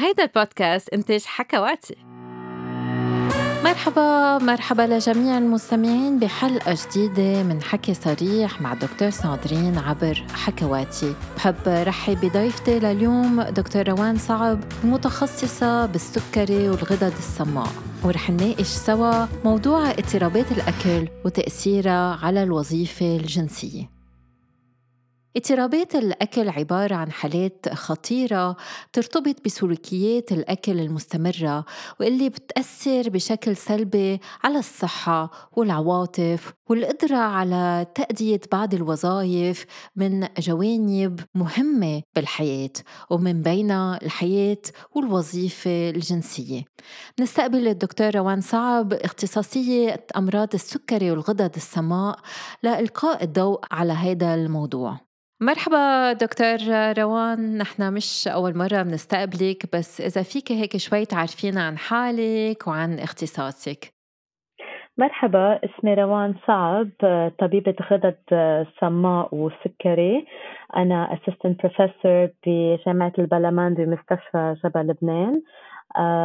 هيدا البودكاست إنتاج حكواتي. مرحبا مرحبا لجميع المستمعين بحلقة جديدة من حكي صريح مع دكتور ساندرين عبر حكواتي. بحب رحب بضيفتي لليوم دكتور روان صعب متخصصة بالسكري والغدد الصماء. ورح نناقش سوا موضوع اضطرابات الأكل وتأثيرها على الوظيفة الجنسية. اضطرابات الأكل عبارة عن حالات خطيرة ترتبط بسلوكيات الأكل المستمرة واللي بتأثر بشكل سلبي على الصحة والعواطف والقدرة على تأدية بعض الوظائف من جوانب مهمة بالحياة ومن بينها الحياة والوظيفة الجنسية. نستقبل الدكتور روان صعب اختصاصية أمراض السكري والغدد الصماء لإلقاء الضوء على هذا الموضوع. مرحبا دكتور روان. نحن مش أول مرة بنستقبلك بس إذا فيك هيك شوي تعرفينا عن حالك وعن اختصاصك. مرحبا اسمي روان صعب طبيبة غدد صماء وسكري. أنا assistant professor بجامعة البلمند بمستشفى جبل لبنان.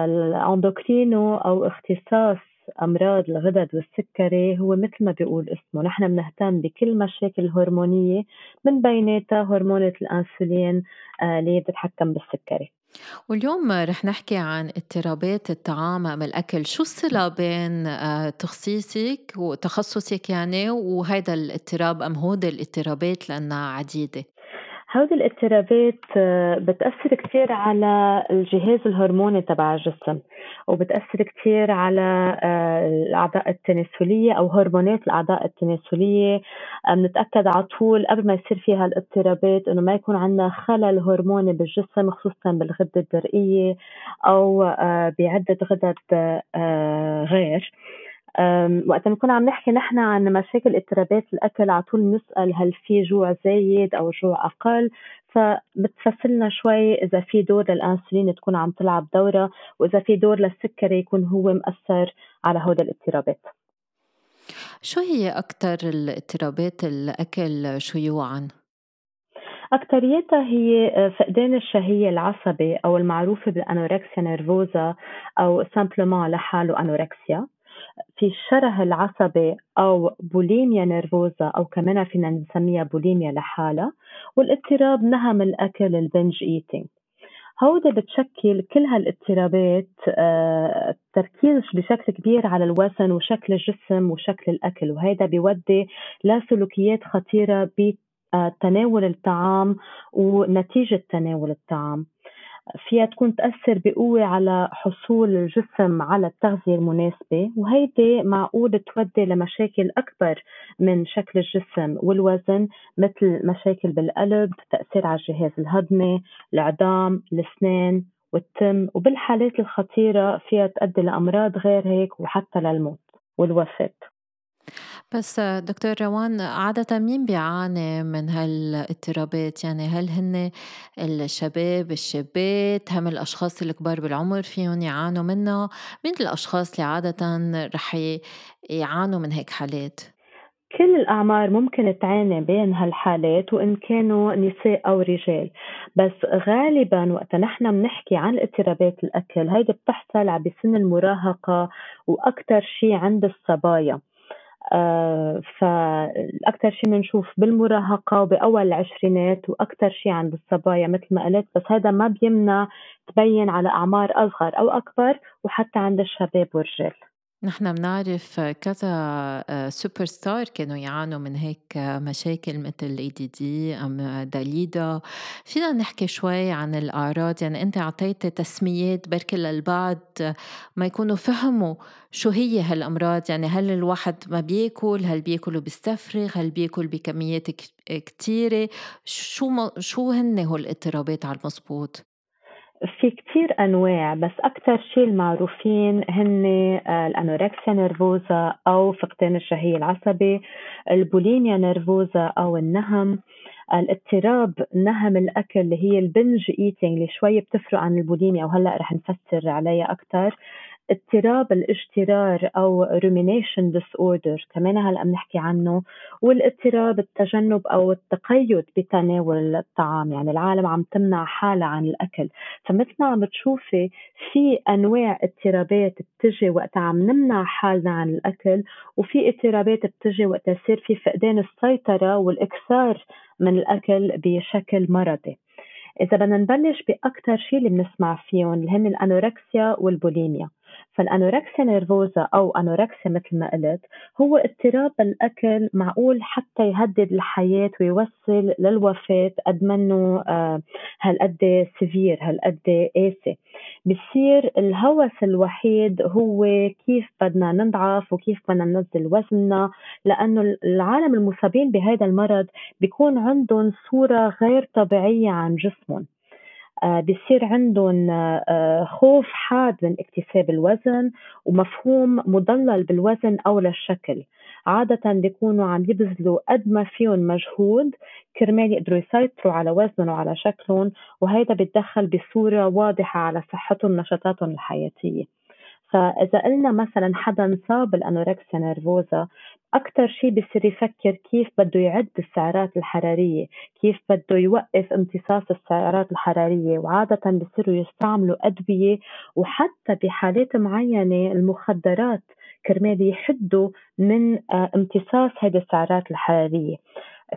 ال endocrino أو اختصاص أمراض الغدد والسكري هو مثل ما بيقول اسمه. نحن بنهتم بكل مشاكل الهرمونية من بيناتها هرمونة الأنسولين آه، اللي بتتحكم بالسكري. واليوم رح نحكي عن اضطرابات الطعام أم الأكل. شو الصلة بين آه، تخصيصك وتخصصك يعني وهذا الاضطراب أم هود الاضطرابات لأنها عديدة؟ هودي الاضطرابات آه، بتأثر كثير على الجهاز الهرموني تبع الجسم وبتأثر كثير على آه، الأعضاء التناسلية أو هرمونات الأعضاء التناسلية. آه، بنتأكد على طول قبل ما يصير فيها الاضطرابات إنه ما يكون عندنا خلل هرموني بالجسم خصوصا بالغدة الدرقية أو بعدة غدد غير. وقت نكون عم نحكي نحن عن مشاكل اضطرابات الأكل على طول نسأل هل في جوع زايد أو جوع أقل. فبتفسرنا شوي إذا في دور للإنسولين تكون عم تلعب دورها وإذا في دور للسكري يكون هو مأثر على هودا الاضطرابات. شو هي أكثر الاضطرابات الأكل شيوعاً؟ أكثريتها هي آه، فقدان الشهية العصبي أو المعروفة بال anorexia nervosa أو simplement لحاله anorexia. في الشره العصبي أو bulimia nervosa أو كمان فينا نسميها بوليميا لحالها والاضطراب نهم الأكل ال binge eating هودي بتشكل كل هالاضطرابات آه، تركيز بشكل كبير على الوزن وشكل الجسم وشكل الأكل وهذا بيودي لسلوكيات خطيرة بتناول الطعام ونتيجة تناول الطعام. فيها تكون تأثر بقوة على حصول الجسم على التغذية المناسبة وهيدي معقول تودي لمشاكل أكبر من شكل الجسم والوزن مثل مشاكل بالقلب تأثير على الجهاز الهضمي العظام الأسنان والتم وبالحالات الخطيرة فيها تؤدي لأمراض غير هيك وحتى للموت والوفاة. بس دكتور روان عادة مين بيعاني من هالاضطرابات؟ يعني هل هن الشباب الشابات؟ هم الأشخاص الكبار بالعمر فيهم يعانوا منها؟ مين الأشخاص اللي عادة رح يعانوا من هيك حالات؟ كل الأعمار ممكن تعاني بين هالحالات وإن كانوا نساء أو رجال. بس غالبا وقت نحن بنحكي عن اضطرابات الأكل هيدي بتحصل بسن المراهقة وأكثر شيء عند الصبايا. فاكثر شيء بنشوف بالمراهقة وبأول العشرينات وأكثر شيء عند الصبايا مثل ما قلت بس هذا ما بيمنع تبين على أعمار أصغر أو أكبر وحتى عند الشباب والرجال. نحن بنعرف كذا سوبر ستار كانوا يعانوا من هيك مشاكل مثل Lady Di أم داليدا. فينا نحكي شوي عن الأعراض. يعني أنت اعطيتي تسميات بركي للبعض ما يكونوا فهموا شو هي هالأمراض. يعني هل الواحد ما بيأكل؟ هل بياكل وبيستفرغ هل بيأكل بكميات كتيرة؟ شو شو هن هول الاضطرابات على المضبوط؟ في كتير أنواع بس أكثر شيء المعروفين هن آه، ال anorexia nervosa أو فقدان الشهية العصبي ال bulimia nervosa أو النهم الاضطراب نهم الأكل اللي هي ال binge eating اللي شوي بتفرق عن البوليميا وهلأ رح نفسر عليها أكثر اضطراب الاجترار أو rumination disorder كمان هلأ بنحكي عنه والاضطراب التجنب أو التقيد بتناول الطعام يعني العالم عم تمنع حالها عن الأكل. فمثل ما عم تشوفي في أنواع اضطرابات بتجي وقت عم نمنع حالنا عن الأكل وفي اضطرابات بتجي وقت يصير في فقدان السيطرة والإكثار من الأكل بشكل مرضي. إذا بدنا نبلش بأكثر شيء اللي بنسمع فيهم اللي هن ال anorexia وال bulimia. فال anorexia nervosa أو anorexia مثل ما قلت هو اضطراب الأكل معقول حتى يهدد الحياة ويوصل للوفاة قد منه آه هالقد سيفير هالقد قاسي. بصير الهوس الوحيد هو كيف بدنا نضعف وكيف بدنا ننزل وزننا لأنه العالم المصابين بهذا المرض بيكون عندهم صورة غير طبيعية عن جسمهم. آه، بصير عندهم آه، خوف حاد من اكتساب الوزن ومفهوم مضلل بالوزن أو للشكل. عادة بيكونوا عم يبذلوا قد ما فيهم مجهود كرمال يقدروا يسيطروا على وزنهم وعلى شكلهم وهيدا بيتدخل بصورة واضحة على صحتهم ونشاطاتهم الحياتية. فإذا قلنا مثلا حدا انصاب بالأنوركسيا نيرفوزا أكثر شيء بصير يفكر كيف بده يعد السعرات الحرارية كيف بده يوقف امتصاص السعرات الحرارية وعادة بصيروا يستعملوا أدوية وحتى بحالات معينة المخدرات كرمال يحدوا من آه، امتصاص هذه السعرات الحرارية.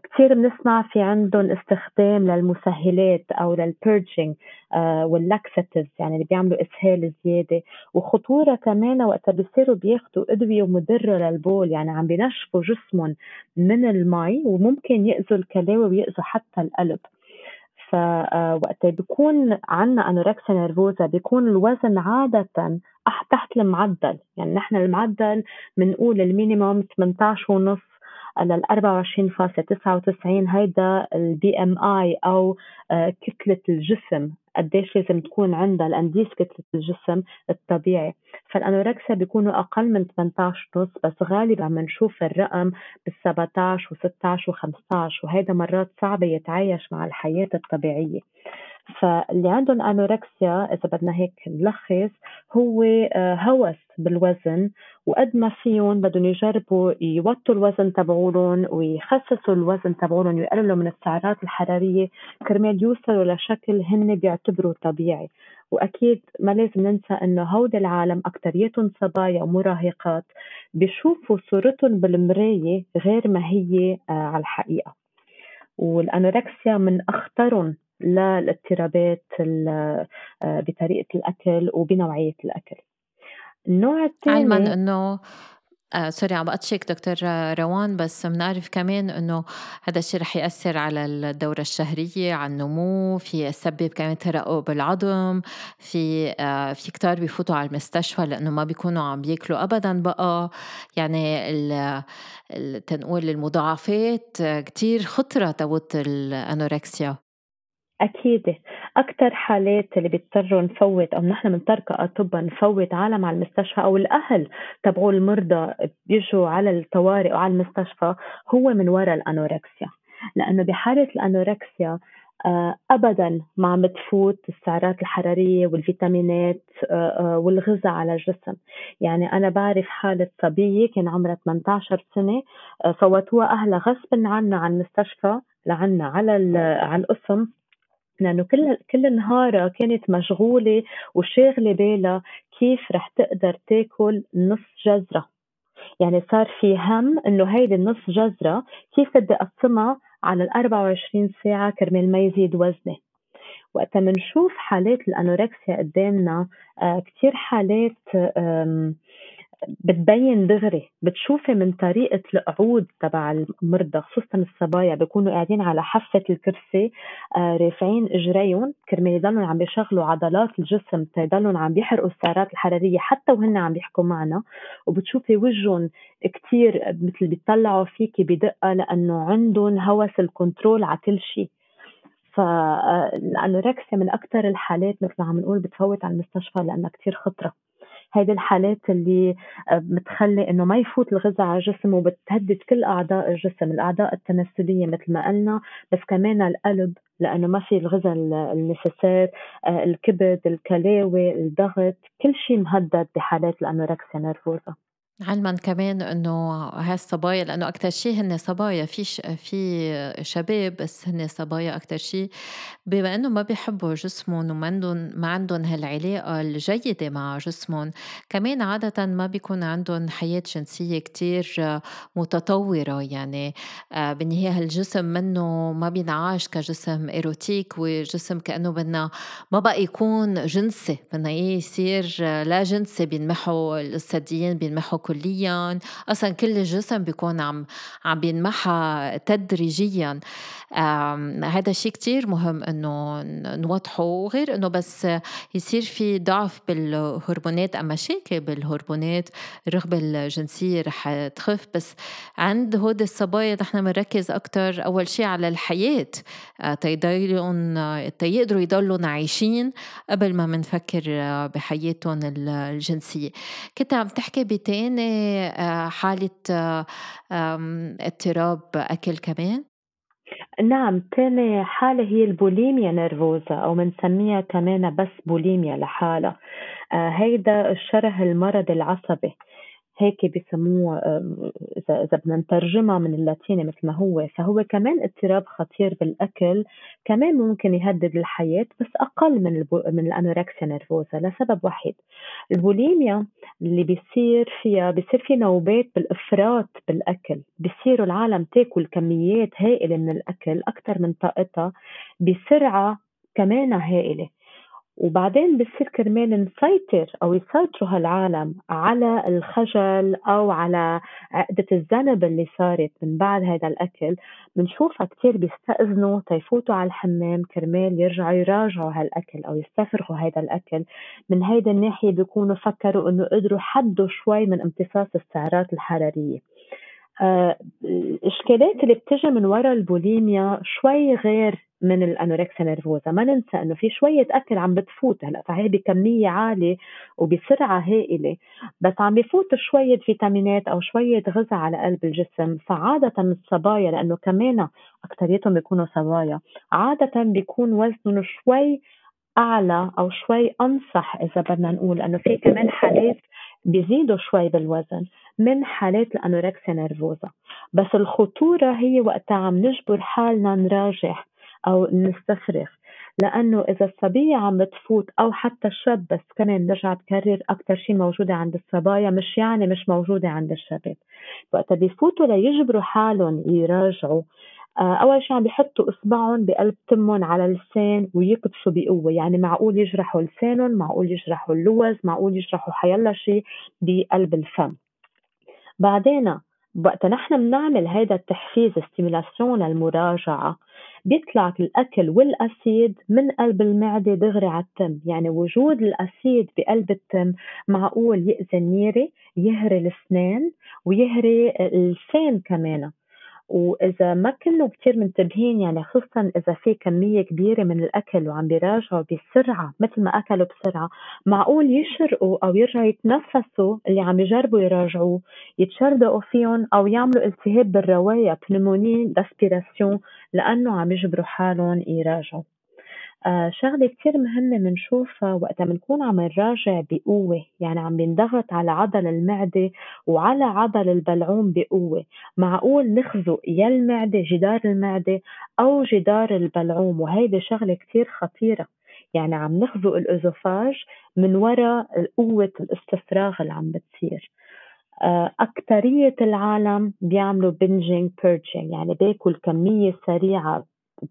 كثير بنسمع في عندهم استخدام للمسهلات أو لل purging آه وال laxative يعني اللي بيعملوا إسهال زيادة. وخطورة كمان وقتها بيصيروا بياخذوا أدوية مضرة للبول يعني عم بينشفوا جسمهم من المي وممكن يأذوا الكلاوي ويأذوا حتى القلب. فوقت آه، بيكون عندنا anorexia nervosa بيكون الوزن عادة تحت المعدل. يعني نحن المعدل بنقول ال minimum 18 ونص لل 24.99 هيدا ال BMI أو آه، كتلة الجسم. قديش لازم تكون عندها l'indice كتلة الجسم الطبيعي. فال anorexia بيكونوا أقل من 18 ونص بس غالبا بنشوف الرقم بال 17 و 16 و 15 وهيدا مرات صعبة يتعايش مع الحياة الطبيعية. فاللي عندهم انوركسيا إذا بدنا هيك نلخص هو آه، هوس بالوزن وقد ما فيهم بدهم يجربوا يوطوا الوزن تبعولهم ويخسسوا الوزن تبعولهم ويقللوا من السعرات الحرارية كرمال يوصلوا لشكل هن بيعتبروا طبيعي. وأكيد ما لازم ننسى إنه هود العالم اكثريتهم صبايا ومراهقات بيشوفوا صورتهم بالمراية غير ما هي آه، على الحقيقة. والأنوركسيا من أخطرهم للاضطرابات آه، بطريقة الأكل وبنوعية الأكل. النوع الثاني علما إنه آه سوري عم بقطشك دكتور روان بس بنعرف كمان إنه هذا الشيء رح يأثر على الدورة الشهرية على النمو في يسبب كمان ترقق بالعظم في آه في كتار بفوتوا على المستشفى لإنه ما بيكونوا عم بياكلوا ابدا بقى. يعني تنقول المضاعفات كتير خطره توت الأنوركسيا. أكيد. أكثر حالات اللي بيضطروا نفوت أو نحن بنضطر كأطباء نفوت عالم على المستشفى أو الأهل تبعوا المرضى بيجوا على الطوارئ وعلى المستشفى هو من وراء الأنوركسيا. لأنه بحالة الأنوركسيا آه، ابدا ما عم تفوت السعرات الحرارية والفيتامينات آه، آه، والغذاء على الجسم. يعني أنا بعرف حالة صبية كان عمرها 18 سنة فوتوها أهلها غصبا عنا على المستشفى لعنا على على القسم لأنه كل كل نهارها كانت مشغولة وشاغلة بالها كيف رح تقدر تاكل نص جزرة. يعني صار في هم إنه هيدي النص جزرة كيف بدي أقسمها على ال 24 ساعة كرمال ما يزيد وزني. وقتها بنشوف حالات الأنوركسيا قدامنا آه كثير حالات بتبين دغري بتشوفي من طريقة القعود تبع المرضى خصوصا الصبايا بيكونوا قاعدين على حافة الكرسي آه رافعين إجريهم كرمال يضلوا عم بيشغلوا عضلات الجسم تيضلوا عم بيحرقوا السعرات الحرارية حتى وهن عم بيحكوا معنا وبتشوفي وجههم كتير مثل بيطلعوا فيكي بدقة لأنه عندهم هوس الكنترول على كل شيء فال anorexia من أكثر الحالات مثل ما عم نقول بتفوت على المستشفى لأنها كتير خطرة. هيدي الحالات اللي آه، بتخلي إنه ما يفوت الغذاء على الجسم وبتهدد كل أعضاء الجسم الأعضاء التناسلية مثل ما قلنا بس كمان القلب لأنه ما في الغذاء ال nécessaire الكبد الكلاوي الضغط كل شيء مهدد بحالات ال anorexia nervosa علما كمان إنه هالصبايا لأنه أكثر شيء هن صبايا في في شباب بس هن صبايا أكثر شيء بما إنه ما بيحبوا جسمهم وما عندهم ما عندهم هالعلاقة الجيدة مع جسمهم كمان عاده ما بيكون عندهم حياة جنسية كتير متطورة. يعني آه، بالنهايه هالجسم منه ما بينعاش كجسم إيروتيك وجسم كأنه بدنا ما بقى يكون جنسي بدنا يصير لا جنسي بينمحوا الثديين بينمحوا كليا. أصلا كل الجسم بيكون عم عم بينمحى تدريجيا. هذا شيء كتير مهم إنه نوضحه. وغير إنه بس يصير في ضعف بالهرمونات. أو مشاكل بالهرمونات الرغبة الجنسية رح تخف. بس عند هود الصبايا نحن بنركز أكتر أول شيء على الحياة. آه، تيقدروا يضلوا عايشين قبل ما منفكر بحياتهم الجنسية. كنت عم تحكي بتاني آه، حالة اضطراب أكل كمان؟ نعم تاني حالة هي ال bulimia nervosa أو بنسميها كمان بس بوليميا لحالها آه هيدا الشره المرضي العصبي. هيك بسموه إذا إذا بدنا نترجمها من اللاتيني مثل ما هو فهو كمان اضطراب خطير بالأكل كمان ممكن يهدد الحياة بس أقل من البو من ال anorexia nervosa لسبب واحد. البوليميا اللي بيصير فيها بيصير في نوبات بالإفراط بالأكل بيصيروا العالم تاكل كميات هائلة من الأكل أكثر من طاقتها بسرعة كمان هائلة. وبعدين بصير كرمال نسيطر أو يسيطروا هالعالم على الخجل أو على عقدة الذنب اللي صارت من بعد هذا الأكل. بنشوفها كتير بيستأذنوا تيفوتوا على الحمام كرمال يرجعوا يراجعوا هالأكل أو يستفرغوا هذا الأكل. من هيدا الناحية بيكونوا فكروا إنه قدروا حدوا شوي من امتصاص السعرات الحرارية. آه، الإشكالات اللي بتجي من وراء البوليميا شوي غير من ال anorexia nervosa. ما ننسى إنه في شوية أكل عم بتفوت هلأ فهي بكمية عالية وبسرعة هائلة بس عم بفوت شوية فيتامينات أو شوية غذاء على قلب الجسم فعادة الصبايا لأنه كمان اكثريتهم بيكونوا صبايا عادة بيكون وزنهم شوي أعلى أو شوي أنصح إذا بدنا نقول لأنه في كمان حالات بيزيدوا شوي بالوزن من حالات الأنوركسيا نيرفوزا. بس الخطورة هي وقتها عم نجبر حالنا نراجع أو نستفرغ لأنه إذا الصبية عم بتفوت أو حتى الشاب بس كمان برجع بكرر أكثر شيء موجودة عند الصبايا مش يعني مش موجودة عند الشباب. وقتها بفوتوا ليجبروا حالهم يراجعوا أول شيء عم بيحطوا إصبعهم بقلب تمهم على اللسان ويكبسوا بقوة. يعني معقول يجرحوا لسانهم معقول يجرحوا اللوز معقول يجرحوا حيلا شيء بقلب الفم. بعدين وقت نحن بنعمل هذا التحفيز stimulation للمراجعة بيطلع الأكل وال acid من قلب المعدة دغري على التم. يعني وجود الأسيد بقلب التم معقول يأذي النيرة يهري الأسنان ويهري اللسان كمان. وإذا ما كنا كثير منتبهين يعني خصوصا إذا في كمية كبيرة من الأكل وعم بيراجعوا بسرعة مثل ما أكلوا بسرعة معقول يشرقوا أو يرجعوا يتنفسوا اللي عم يجربوا يراجعوه يتشردقوا فيهم أو يعملوا التهاب بالروايه بنموني داسبيراسيون لأنه عم يجبروا حالهم يراجعوا. آه شغلة كتير مهمة بنشوفها وقتها بنكون عم نراجع بقوة يعني عم بنضغط على عضل المعدة وعلى عضل البلعوم بقوة. معقول نخزق يا المعدة جدار المعدة أو جدار البلعوم؟ وهيدي شغلة كتير خطيرة. يعني عم نخزق الأزوفاج من وراء قوة الاستفراغ اللي عم بتصير. آه، أكترية العالم بيعملوا بنجينج بيرجينج يعني باكل كمية سريعة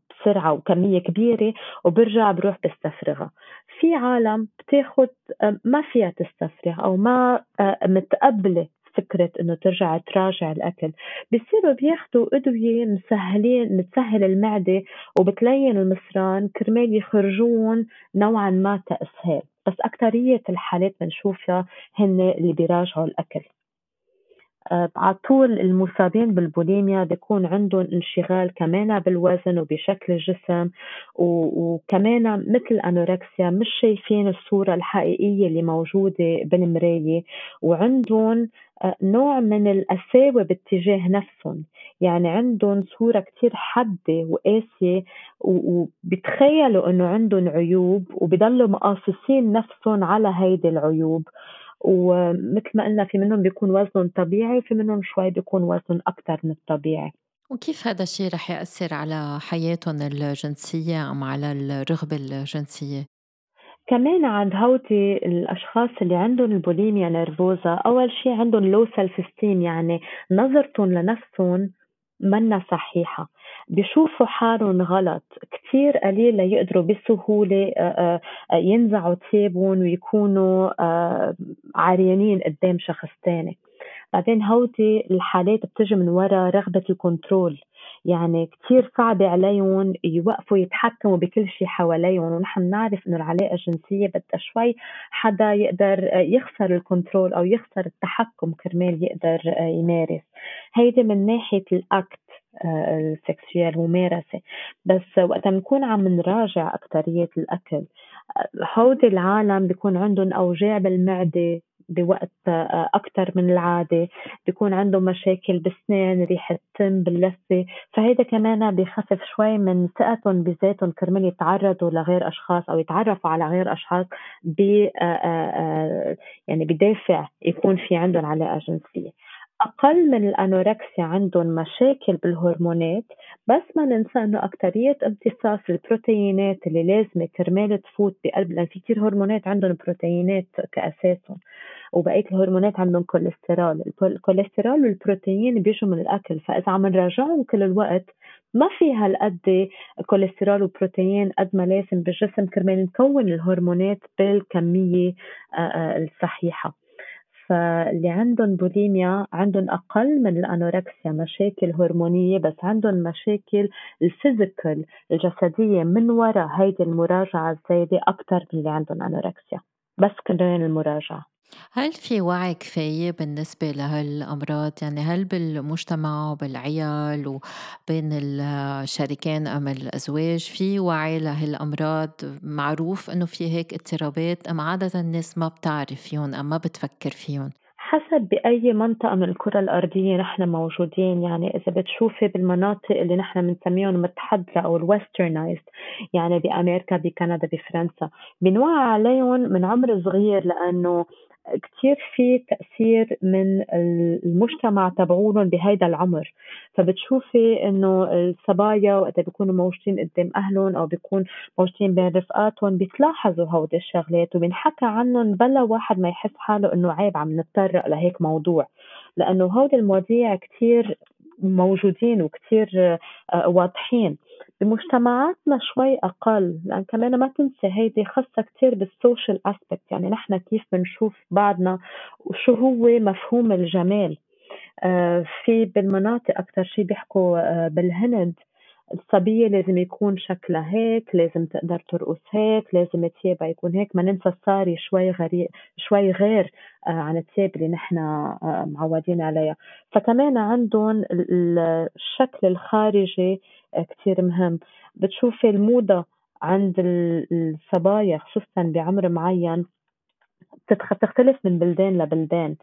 بسرعة وكمية كبيرة وبرجع بروح بستفرغها. في عالم بتاخد آه، ما فيها تستفرغ أو ما آه، متقبلة فكرة إنه ترجع تراجع الأكل. بصيروا بياخدوا أدوية مسهلين متسهل المعدة وبتلين المصران كرمال يخرجون نوعا ما كإسهال بس أكترية الحالات بنشوفها هن اللي بيراجعوا الأكل. على طول المصابين بالبوليميا بيكون عندهم انشغال كمان بالوزن وبشكل الجسم وكمان مثل الانوركسيا مش شايفين الصورة الحقيقية اللي موجودة بالمراية وعندهم آه، نوع من القساوة باتجاه نفسهم. يعني عندهم صورة كتير حادة وقاسية وبتخيلوا إنه عندهم عيوب وبضلوا مقاصصين نفسهم على هيدي العيوب. ومثل ما قلنا في منهم بيكون وزنهم طبيعي وفي منهم شوي بيكون وزنهم أكتر من الطبيعي وكيف هذا الشيء رح يأثر على حياتهم الجنسية أم على الرغبة الجنسية؟ كمان عند هودي الأشخاص اللي عندهم ال bulimia nervosa أول شي عندهم low self esteem يعني نظرتهم لنفسهم منا صحيحة بيشوفوا حالهم غلط. كتير قليل ليقدروا بسهولة آه، آه، ينزعوا ثيابهم ويكونوا آه، عريانين قدام شخص تاني. بعدين هودي الحالات بتجي من وراء رغبة ال control. يعني كتير صعب عليهم يوقفوا يتحكموا بكل شيء حواليهم ونحن بنعرف إنه العلاقة الجنسية بدها شوي حدا يقدر يخسر ال control أو يخسر التحكم كرمال يقدر يمارس. هيدي من ناحية ال acte. ال sexuel ممارسة. بس وقت نكون عم نراجع أكترية الأكل هودي العالم بيكون عندهم أوجاع بالمعدة بوقت آه، أكثر من العادة. بيكون عندهم مشاكل بسنان ريحة تم باللثة. فهيدا كمان بيخفف شوي من ثقتهم بذاتهم. كرمال يتعرضوا لغير أشخاص أو يتعرفوا على غير أشخاص ب آه، آه، يعني بدافع يكون في عندهم علاقة جنسية أقل من الأنوركسيا عندهم مشاكل بالهرمونات بس ما ننسى إنه أكترية امتصاص البروتينات اللي لازمة كرمال تفوت بقلب لأن في كتير هرمونات عندهم بروتينات كأساسهم وبقية الهرمونات عندهم كوليسترول. الكوليسترول والبروتين بيجوا من الأكل فإذا عم نراجعهم كل الوقت ما في هالقد كوليسترول وبروتين قد ما لازم بالجسم كرمال نكون الهرمونات بالكمية الصحيحة. فاللي عندهم بوليميا عندهم أقل من ال anorexia مشاكل هرمونية بس عندهم مشاكل ال physical الجسدية. من وراء هيدي المراجعة الزايدة أكثر من اللي عندهم anorexia بس كمان المراجعة. هل في وعي كفاية بالنسبة لهالأمراض؟ يعني هل بالمجتمع وبالعيال وبين الشريكين أم الأزواج في وعي لهالأمراض معروف إنه في هيك اضطرابات أم عادة الناس ما بتعرف فيهم أم ما بتفكر فيهم؟ حسب بأي منطقة من الكرة الأرضية نحن موجودين يعني إذا بتشوفي بالمناطق اللي نحن بنسميهم متحضرة أو الويسترنايزد يعني بأمريكا بكندا بفرنسا بنوعى عليهم من عمر صغير لأنه كتير في تأثير من المجتمع تبعولن بهيدا العمر. فبتشوفي إنه الصبايا وقت بيكونوا موجودين قدام أهلهم أو بيكون موجودين بين رفقاتهم بتلاحظوا هودي الشغلات وبنحكى عنهم بلا واحد ما يحس حاله إنه عيب عم نتطرق لهيك موضوع. لأنه هودي المواضيع كتير موجودين وكتير آه، واضحين. بمجتمعاتنا شوي أقل لأن كمان ما تنسي هيدي خاصة كتير بالسوشيال أسبكت يعني نحن كيف بنشوف بعضنا وشو هو مفهوم الجمال. آه، في بالمناطق أكثر شيء بيحكوا آه، بالهند الصبية لازم يكون شكلها هيك لازم تقدر ترقص هيك لازم ثيابها يكون هيك. ما ننسى الصاري شوي غريب شوي غير آه، عن الثياب اللي نحن معودين عليها. فكمان عندهم الشكل الخارجي كتير مهم. بتشوفي الموضة عند الصبايا خصوصا بعمر معين بتختلف من بلدان لبلدان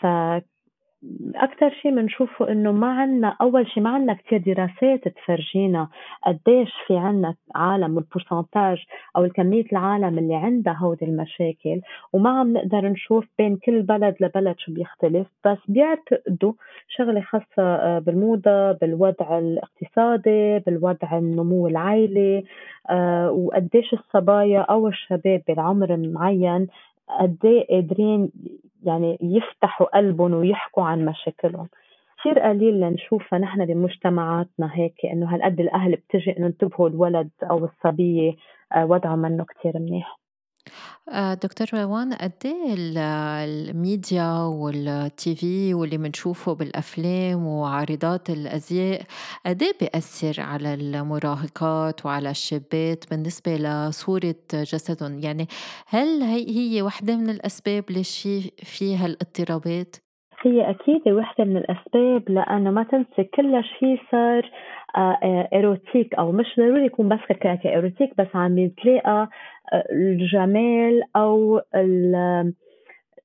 ف أكثر شيء بنشوفه إنه ما عنا أول شيء ما عنا كثير دراسات تفرجينا قديش في عنا عالم والبورسنتاج أو الكمية العالم اللي عندها هودي المشاكل وما عم نقدر نشوف بين كل بلد لبلد شو بيختلف بس بيعتقدوا شغلة خاصة آه، بالموضة بالوضع الاقتصادي بالوضع النمو العائلي آه، وقديش الصبايا أو الشباب بالعمر معين قد إيه قادرين يعني يفتحوا قلبهم ويحكوا عن مشاكلهم. كثير قليل لنشوفها نحن بمجتمعاتنا هيك إنه هالقد الأهل بتجي إنه انتبهوا الولد أو الصبية آه، وضعه منه كثير منيح. دكتور روان قد إيه الميديا والتي في واللي بنشوفه بالأفلام وعارضات الأزياء قد إيه بيأثر على المراهقات وعلى الشابات بالنسبة لصورة جسدهم يعني هل هي هي وحدة من الأسباب ليش في فيها الاضطرابات؟ هي أكيد وحدة من الأسباب لأنه ما تنسي كل شيء صار erotic آه، أو مش ضروري يكون بس erotic بس عم يتلاقى آه، الجمال أو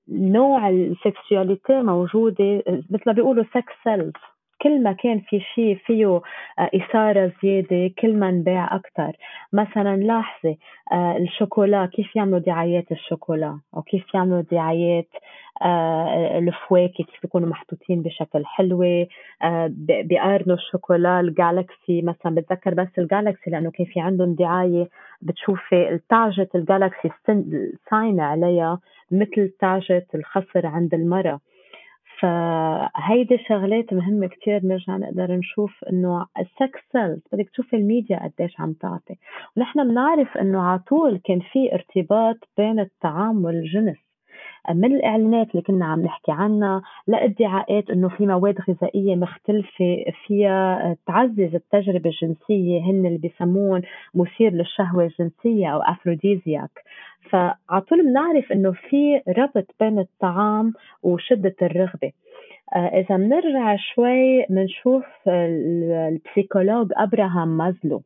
نوع ال sexuality موجودة مثل ما بيقولوا sex sells كل ما كان في شيء فيه آه، إثارة زيادة كل ما نباع أكثر مثلا لاحظي آه، الشوكولا كيف يعملوا دعايات الشوكولا؟ أو كيف يعملوا دعايات آه، الفواكه؟ كيف بيكونوا محطوطين بشكل حلوة؟ بيقارنوا الشوكولا ال Galaxy مثلا. بتذكر بس ال Galaxy لأنه كان في عندهم دعاية بتشوفي طعجة ال Galaxy ساينة عليها مثل طعجة الخصر عند المرأة. فهيدي شغلات مهمة كتير نرجع نقدر نشوف إنه ال sex sells بدك تشوفي الميديا قديش عم تعطي. ونحن بنعرف إنه على طول كان في ارتباط بين الطعام والجنس من الإعلانات اللي كنا عم نحكي عنها لإدعاءات إنه في مواد غذائية مختلفة فيها تعزز التجربة الجنسية هن اللي بيسمون مثير للشهوة الجنسية أو أفروديزياك. فعلى طول بنعرف إنه في ربط بين الطعام وشدة الرغبة. آه، إذا بنرجع شوي بنشوف البسيكولوج أبراهام مازلو.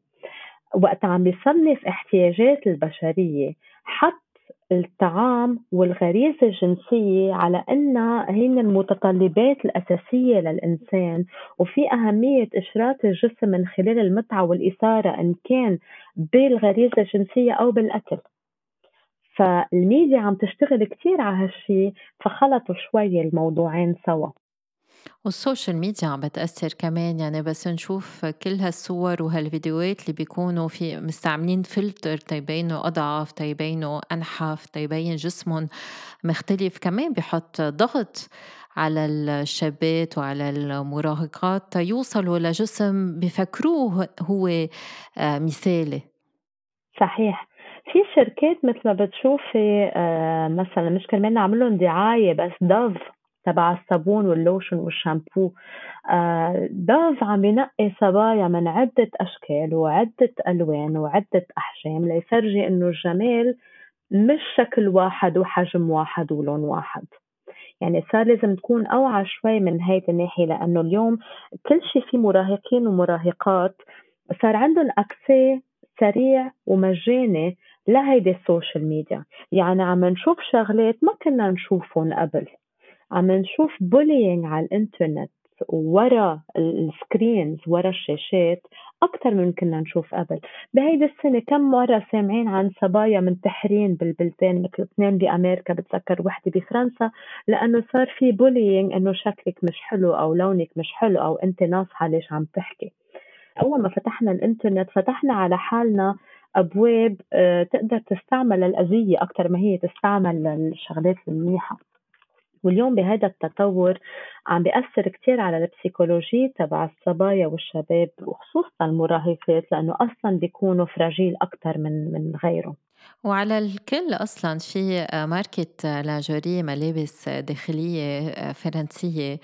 وقت عم بيصنف احتياجات البشرية حط الطعام والغريزة الجنسية على أنها هن المتطلبات الأساسية للإنسان وفي أهمية إشراك الجسم من خلال المتعة والإثارة إن كان بالغريزة الجنسية أو بالأكل. فالميديا عم تشتغل كتير على هالشي فخلطوا شوي الموضوعين سوا. وال social media عم بتأثر كمان. يعني بس نشوف كل هالصور وهالفيديوهات اللي بيكونوا في مستعملين فلتر تيبينوا أضعف تيبينوا أنحف تيبين جسمهم مختلف. كمان بحط ضغط على الشابات وعلى المراهقات تيوصلوا لجسم بفكروه هو آه، مثالي. صحيح. في شركات مثل ما بتشوفي آه، مثلا مش كرمال نعمل لهم دعاية بس Dove تبع الصابون واللوشن والشامبو. آه، Dove عم ينقي صبايا من عدة أشكال وعدة ألوان وعدة أحجام ليفرجي إنه الجمال مش شكل واحد وحجم واحد ولون واحد. يعني صار لازم تكون أوعى شوي من هيدي الناحية لأنه اليوم كل شيء في مراهقين ومراهقات. صار عندهم accès سريع ومجاني لهيدي ال social media. يعني عم نشوف شغلات ما كنا نشوفهم قبل. عم نشوف bullying على الإنترنت ورا ال screens ورا الشاشات أكثر من كنا نشوف قبل. بهيدي السنة كم مرة سامعين عن صبايا منتحرين بالبلدان مثل اثنين بأمريكا بتذكر وحدة بفرنسا لأنه صار في bullying إنه شكلك مش حلو أو لونك مش حلو أو أنت ناصحة ليش عم تحكي. أول ما فتحنا الإنترنت فتحنا على حالنا أبواب آه، تقدر تستعمل للأذية أكثر ما هي تستعمل للشغلات المنيحة. واليوم بهذا التطور عم بيأثر كتير على ال psychologie تبع الصبايا والشباب وخصوصا المراهقات لأنه أصلا بيكونوا fragile أكثر من من غيرهم. وعلى الكل أصلا في ماركة لاجوري ملابس داخلية فرنسية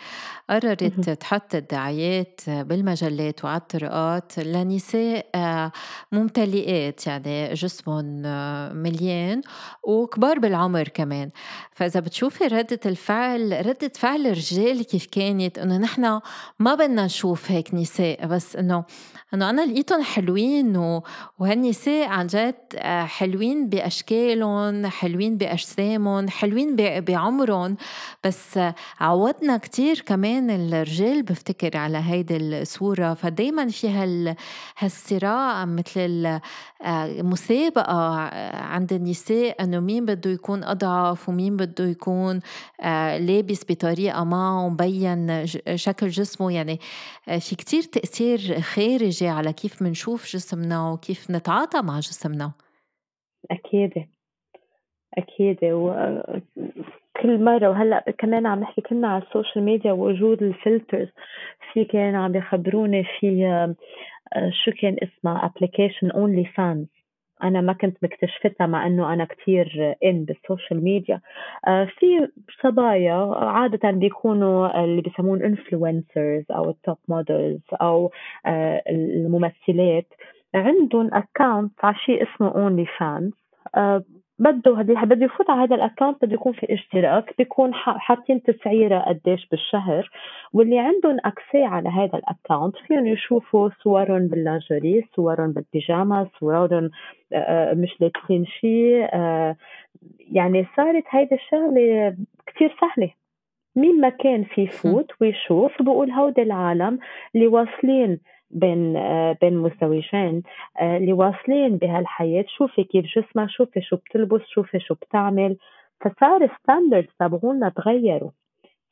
قررت تحط الدعايات بالمجلات وعلى الطرقات لنساء ممتلئات يعني جسمهم مليان وكبار بالعمر كمان. فإذا بتشوفي ردة الفعل ردة فعل الرجال كيف كانت إنه نحن ما بدنا نشوف هيك نساء بس إنه إنه أنا لقيتهم حلوين وهالنساء عن جد حلوين بأشكالهم حلوين بأجسامهم حلوين بعمرهم. بس عودنا كتير كمان الرجال بفتكر على هيدي الصورة. فدايما في هال هالصراع مثل المسابقة عند النساء إنه مين بده يكون أضعف ومين بده يكون لابس بطريقة ما ومبين شكل جسمه. يعني في كتير تأثير خارجي على كيف منشوف جسمنا وكيف نتعاطى مع جسمنا. أكيد أكيد وكل مرة وهلأ كمان عم نحكي كنا على ال social media ووجود ال filters. في كان عم بيخبروني في آه، شو كان اسمها؟ application OnlyFans أنا ما كنت مكتشفتها مع إنه أنا كثير in بال social media في صبايا عادة بيكونوا اللي بيسمون influencers أو ال top models أو آه، الممثلات. عندهم account على شيء اسمه OnlyFans بده حدا بده يفوت على هذا ال account بده يكون في اشتراك بيكون حاطين تسعيرة قديش بالشهر. واللي عندهم accès على هذا ال account فيهم يشوفوا صورهم باللاجوري صورهم بالبيجاما صورهم مش لابسين شيء. يعني صارت هيدي الشغلة كتير سهلة. مين ما كان في يفوت ويشوف بقول هودي العالم اللي واصلين بين آه، بين مزدوجين آه، اللي واصلين بهالحياة شوفي كيف جسمها شوفي شو بتلبس شوفي شو بتعمل. فصار standards تبعولنا تغيروا.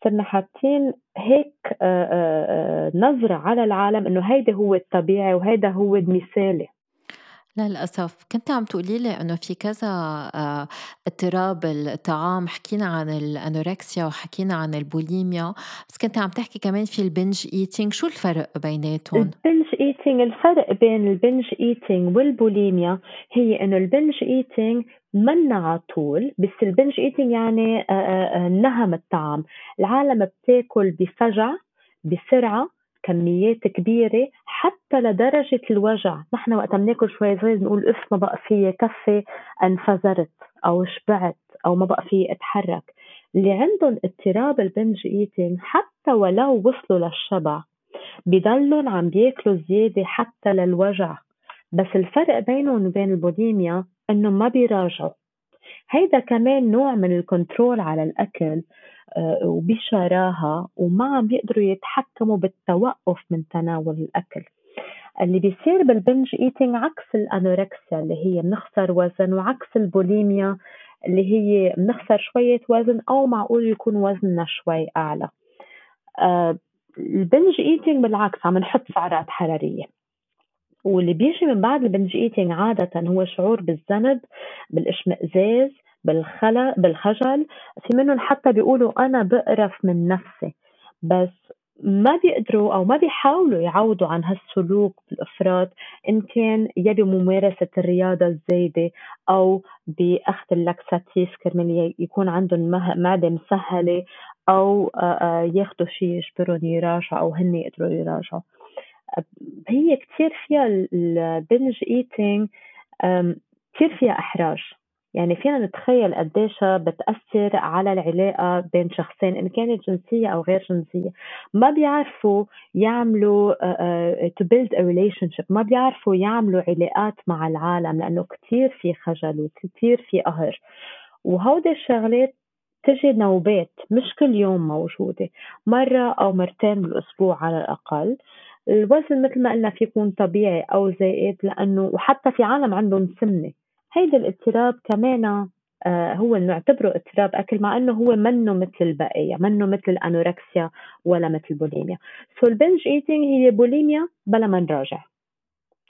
صرنا حاطين هيك آه، نظرة على العالم إنه هيدا هو الطبيعي وهيدا هو المثالي. للأسف. كنت عم تقولي لي إنه في كذا آه، اضطراب الطعام حكينا عن الأنوركسيا وحكينا عن البوليميا. بس كنت عم تحكي كمان في ال binge eating. شو الفرق بيناتهم؟ ال binge eating الفرق بين ال binge eating والبوليميا هي إنه ال binge eating منا على طول بس ال binge eating يعني آه، آه، نهم الطعام. العالم بتاكل بفجع بسرعة كميات كبيرة حتى لدرجة الوجع. نحن وقت بناكل شوي صغير بنقول إف ما بقى في كفي انفجرت أو شبعت أو ما بقى في اتحرك. اللي عندهم اضطراب ال binge eating حتى ولو وصلوا للشبع بضلهم عم بياكلوا زيادة حتى للوجع. بس الفرق بينهم وبين البوليميا إنه ما بيراجعوا. هيدا كمان نوع من ال control على الأكل. وبشراهة وما عم بيقدروا يتحكموا بالتوقف من تناول الأكل. اللي بيصير بال binge eating عكس الأنوركسيا اللي هي بنخسر وزن وعكس البوليميا اللي هي بنخسر شوية وزن أو معقول يكون وزننا شوي أعلى. آه، ال binge eating بالعكس عم نحط سعرات حرارية. واللي بيجي من بعد ال binge eating عادة هو شعور بالذنب بالإشمئزاز بالخلا بالخجل. في منهم حتى بيقولوا أنا بقرف من نفسي. بس ما بيقدروا أو ما بيحاولوا يعوضوا عن هالسلوك بالإفراط إن كان يا بممارسة الرياضة الزايدة أو بأخذ اللاكساتيس كرمال يكون عندهم معدة مسهلة أو ياخدوا شيء يجبرهم يراجعوا أو هن يقدروا يراجعوا هي كتير فيها البنج ايتينج كتير فيها إحراج. يعني فينا نتخيل قديش بتأثر على العلاقة بين شخصين إن كانت جنسية أو غير جنسية. ما بيعرفوا يعملوا to build a relationship. ما بيعرفوا يعملوا علاقات مع العالم لأنه كتير في خجل وكتير في قهر. وهودي الشغلات تجي نوبات مش كل يوم موجودة. مرة أو مرتين بالأسبوع على الأقل. الوزن مثل ما قلنا في يكون طبيعي أو زائد لأنه وحتى في عالم عندهم سمنة. هيدا الاضطراب كمان آه، هو نعتبره اضطراب أكل مع إنه هو منه مثل البقيه منه مثل الانوركسيا ولا مثل البوليميا so ال binge eating هي بوليميا بلا ما نراجع.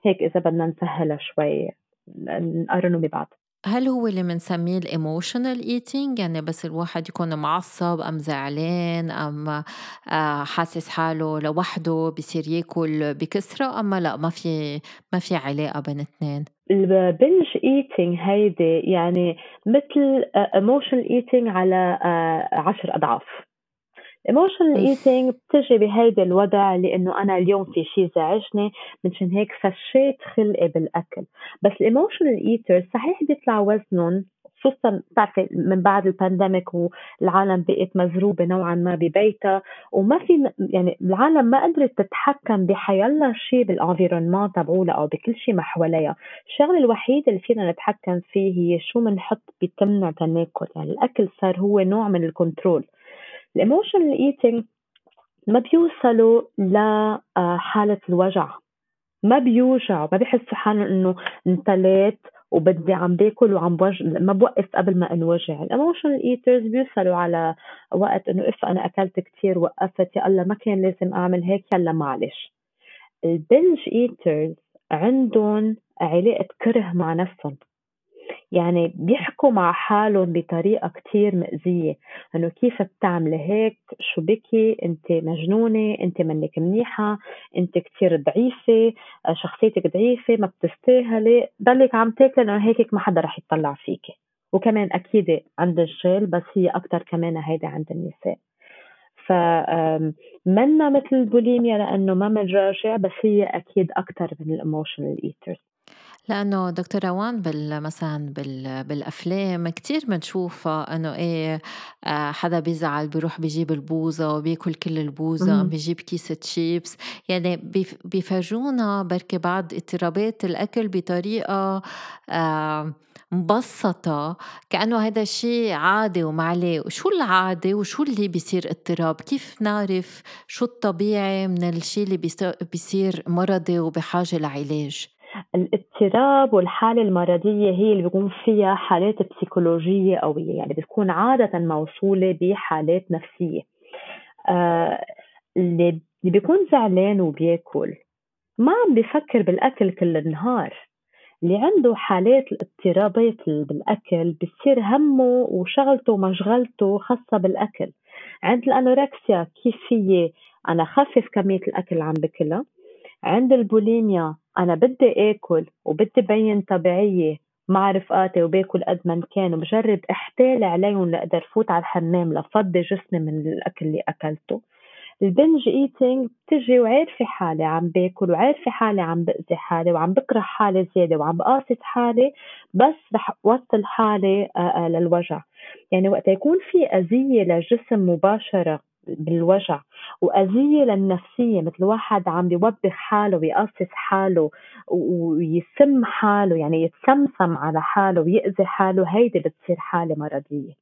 هيك إذا بدنا نسهلها شوي نقارنوا ببعض. هل هو اللي بنسميه ال emotional eating يعني بس الواحد يكون معصب أم زعلان أم آه، حاسس حاله لوحده بصير يأكل بكثره اما لا؟ ما في ما في علاقة بين اثنين. ال binge eating هيدي يعني مثل emotional eating على آه، عشر أضعاف. emotional eating بتجي بهيدا الوضع لأنه أنا اليوم في شيء زعجني منشان هيك فشيت خلقي بالأكل. بس ال emotional eaters صحيح بيطلع وزنهم خصوصا بتعرفي من بعد ال pandemic والعالم بقت مزروبة نوعا ما ببيتها وما في يعني العالم ما قدرت تتحكم بحيلا شيء بال environnement تبعولها أو بكل شيء ما حواليها، الشغلة الوحيدة اللي فينا نتحكم فيه هي شو بنحط بتمنا تناكل، يعني الأكل صار هو نوع من ال control. ال emotional eating ما بيوصلوا لحالة الوجع ما بيوجعوا ما بيحسوا حالهم إنه امتليت وبدي عم باكل وعم بوجع ما بوقف قبل ما انوجع. ال emotional eaters بيوصلوا على وقت إنه إف أنا أكلت كثير وقفت يا الله ما كان لازم أعمل هيك يلا معلش. البنج ايترز عندهم علاقة كره مع نفسهم. يعني بيحكوا مع حالهم بطريقة كتير مأذية. إنه كيف بتعملي هيك؟ شو بكي؟ أنت مجنونة؟ أنت منك منيحة؟ أنت كتير ضعيفة؟ شخصيتك ضعيفة؟ ما بتستاهلي؟ ضلك عم تاكلي لأنه هيك ما حدا رح يطلع فيكي. وكمان أكيد عند الرجال بس هي أكتر كمان هيدا عند النساء. فمنا مثل البوليميا لأنه ما بنراجع بس هي أكيد أكتر من ال emotional eaters لأنه دكتور روان بال مثلا بال بالأفلام كتير بنشوفها إنه إيه آه، حدا بيزعل بيروح بيجيب البوظة وبيأكل كل البوظة بيجيب كيسة شيبس يعني بيفرجونا بركي بعض اضطرابات الأكل بطريقة آه، مبسطة. كأنه هذا الشيء عادي وما عليه شو العادي وشو اللي بيصير اضطراب؟ كيف نعرف شو الطبيعي من الشيء اللي بيصير مرضي وبحاجة لعلاج؟ الاضطراب والحالة المرضية هي اللي بيكون فيها حالات بسيكولوجية قوية يعني بتكون عادة موصولة بحالات نفسية. آه اللي بيكون زعلان وبياكل ما عم بفكر بالأكل كل النهار. اللي عنده حالات الاضطرابات بالأكل بصير همه وشغلته ومشغلته خاصة بالأكل. عند الأنوركسيا كيف فيي أنا خفف كمية الأكل اللي عم بكلها عند البوليميا أنا بدي آكل وبدي بين طبيعية مع رفقاتي وباكل قد ما كان وبجرب احتال عليهم لأقدر فوت على الحمام لفضي جسمي من الأكل اللي أكلته. ال binge eating بتجي وعارفة حالي عم باكل وعارفة حالي عم بأذي حالي وعم بكره حالي زيادة وعم بقاصص حالي بس رح وصل حالي للوجع. يعني وقت يكون في أذية للجسم مباشرة بالوجع. وأذية للنفسية مثل واحد عم بيوبخ حاله ويقصص حاله ويسم حاله يعني يتسمسم على حاله ويأذي حاله. هيدي بتصير حالة مرضية.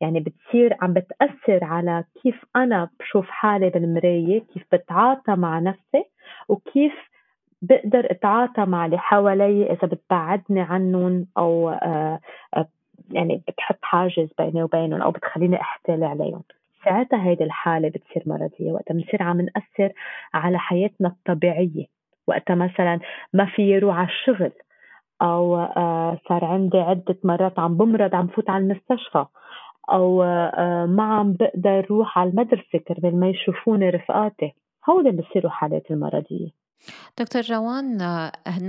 يعني بتصير عم بتأثر على كيف أنا بشوف حالي بالمراية كيف بتعاطى مع نفسي وكيف بقدر أتعاطى مع اللي حوالي إذا بتبعدني عنهم أو آه، آه، يعني بتحط حاجز بيني وبينهم أو بتخليني احتال عليهم. ساعتها هيدي الحالة بتصير مرضية وقتها بنصير عم نأثر على حياتنا الطبيعية. وقتها مثلا ما في روح على الشغل أو آه، صار عندي عدة مرات عم بمرض عم فوت على المستشفى أو آه، ما عم بقدر روح على المدرسة كرمال ما يشوفوني رفقاتي. هول بصيروا حالات المرضية. دكتور روان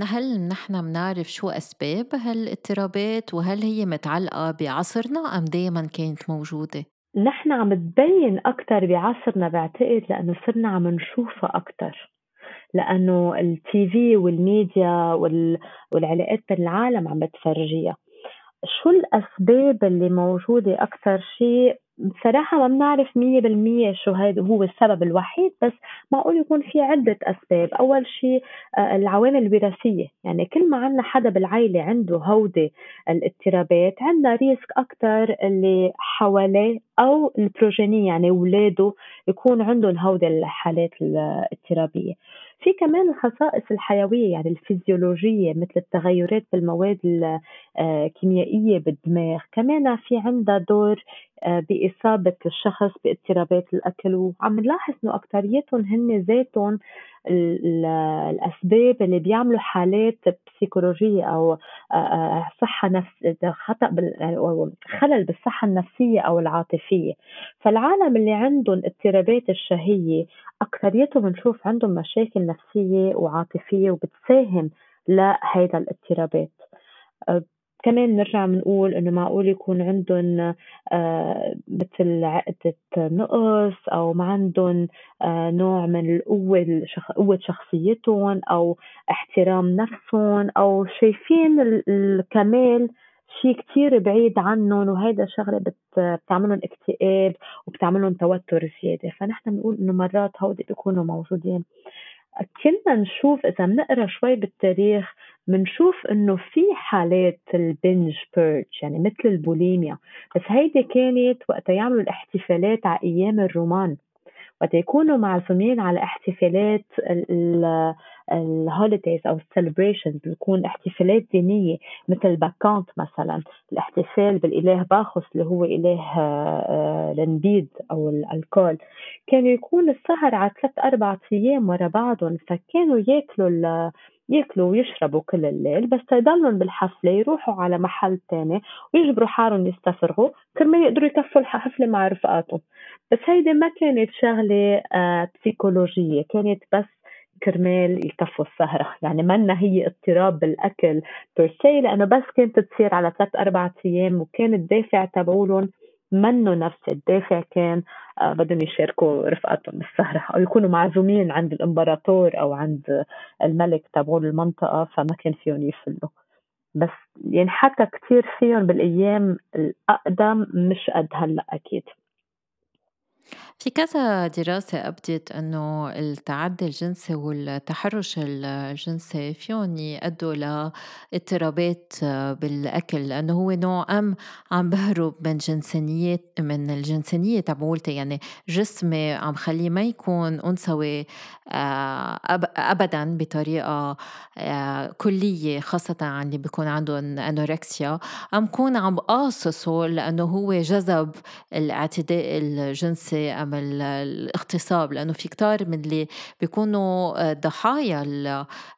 هل نحن بنعرف شو أسباب هالإضطرابات؟ وهل هي متعلقة بعصرنا أم دايما كانت موجودة؟ نحن عم تبين أكتر بعصرنا بعتقد لأنه صرنا عم نشوفها أكتر. لأنه التي في والميديا والعلاقات بين العالم عم بتفرجيها. شو الأسباب اللي موجودة أكثر شيء بصراحة ما بنعرف مية بالمية شو هذا هو السبب الوحيد بس معقول يكون في عدة أسباب. أول شيء آه، العوامل الوراثية. يعني كل ما عنا حدا بالعيلة عنده هودي الاضطرابات عندنا risk أكتر اللي حواليه أو ال progeny يعني أولاده يكون عندهم هودي الحالات الاضطرابية. في كمان الخصائص الحيوية يعني الفيزيولوجية مثل التغيرات بالمواد الكيميائية بالدماغ. كمان في عندها دور آه، بإصابة الشخص باضطرابات الأكل وعم نلاحظ إنه أكتريتهم هن ذاتهم الأسباب اللي بيعملوا حالات بسيكولوجية أو آه، آه، صحة نفس خطأ خلل بالصحة النفسية أو العاطفية. فالعالم اللي عندهم اضطرابات الشهية أكثريتهم بنشوف عندهم مشاكل نفسية وعاطفية وبتساهم لهيدا الاضطرابات. كمان نرجع بنقول إنه معقول يكون عندهم آه، مثل عقدة نقص أو ما عندهم آه، نوع من القوة قوة شخصيتهم أو احترام نفسهم أو شايفين الكمال شيء كتير بعيد عنهم وهيدا شغلة بتعملهم اكتئاب وبتعملهم توتر زيادة. فنحن بنقول إنه مرات هودي بيكونوا موجودين. كنا نشوف إذا بنقرأ شوي بالتاريخ بنشوف إنه في حالات ال binge purge يعني مثل البوليميا. بس هيدي كانت وقت يعملوا الاحتفالات على أيام الرومان. وقت يكونوا معزومين على احتفالات ال holidays أو ال celebrations بتكون احتفالات دينية مثل باكانت مثلا. الاحتفال بالإله باخوس اللي هو إله آه، النبيد أو ال alcool كان يكون السهر على ثلاث أربع أيام ورا بعضهم فكانوا يأكلوا ياكلوا ويشربوا كل الليل بس تضلهم بالحفلة يروحوا على محل تاني ويجبروا حالهم يستفرغوا كرمال يقدروا يكفوا الحفلة مع رفقاتهم. بس هيدي ما كانت شغلة آه بسيكولوجية كانت بس كرمال يكفوا السهرة. يعني منا هي اضطراب بالأكل بيرسي لأنه بس كانت تصير على ثلاث أربع أيام وكان الدافع تبعولهم منه نفس الدافع كان آه، بدهم يشاركوا رفقاتهم بالسهرة أو يكونوا معزومين عند الإمبراطور أو عند الملك تبعول المنطقة فما كان فيهم يفلوا. بس يعني حتى كثير فيهم بالأيام الأقدم مش قد هلأ أكيد. في كذا دراسة أبدت أنه التعدي الجنسي والتحرش الجنسي فيهم يؤدوا لاضطرابات بالأكل لأنه هو نوع أم عم بهرب من جنسانية من الجنسانية تبعولتي. يعني جسمي عم خليه ما يكون أنثوي آه، أبدا بطريقة آه، كلية خاصة عن اللي بيكون عندهم أنوركسيا. عم كون عم قاصصه لأنه هو جذب الاعتداء الجنسي أم الاغتصاب لأنه في كتار من اللي بيكونوا آه، ضحايا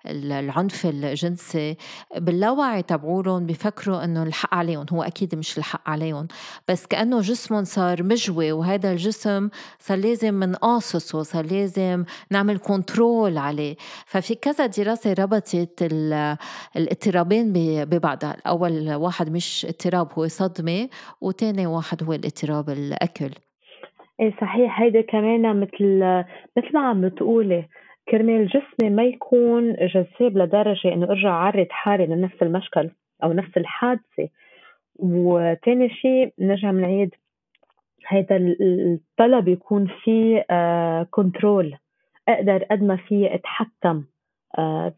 العنف الجنسي باللاوعي تبعولهم بيفكروا إنه الحق عليهم هو أكيد مش الحق عليهم. بس كأنه جسمهم صار مجوي وهذا الجسم صار لازم نقاصصه صار لازم نعمل كنترول عليه. ففي كذا دراسة ربطت الاضطرابين ببعضها. اول واحد مش اضطراب هو صدمة وتاني واحد هو الاضطراب الأكل. إيه صحيح هيدا كمان مثل مثل ما عم بتقولي كرمال جسمي ما يكون جذاب لدرجة إنه أرجع أعرض حالي لنفس المشكل أو نفس الحادثة. وتاني شيء نرجع بنعيد هيدا الطلب يكون فيه control آه، أقدر قد ما في أتحكم.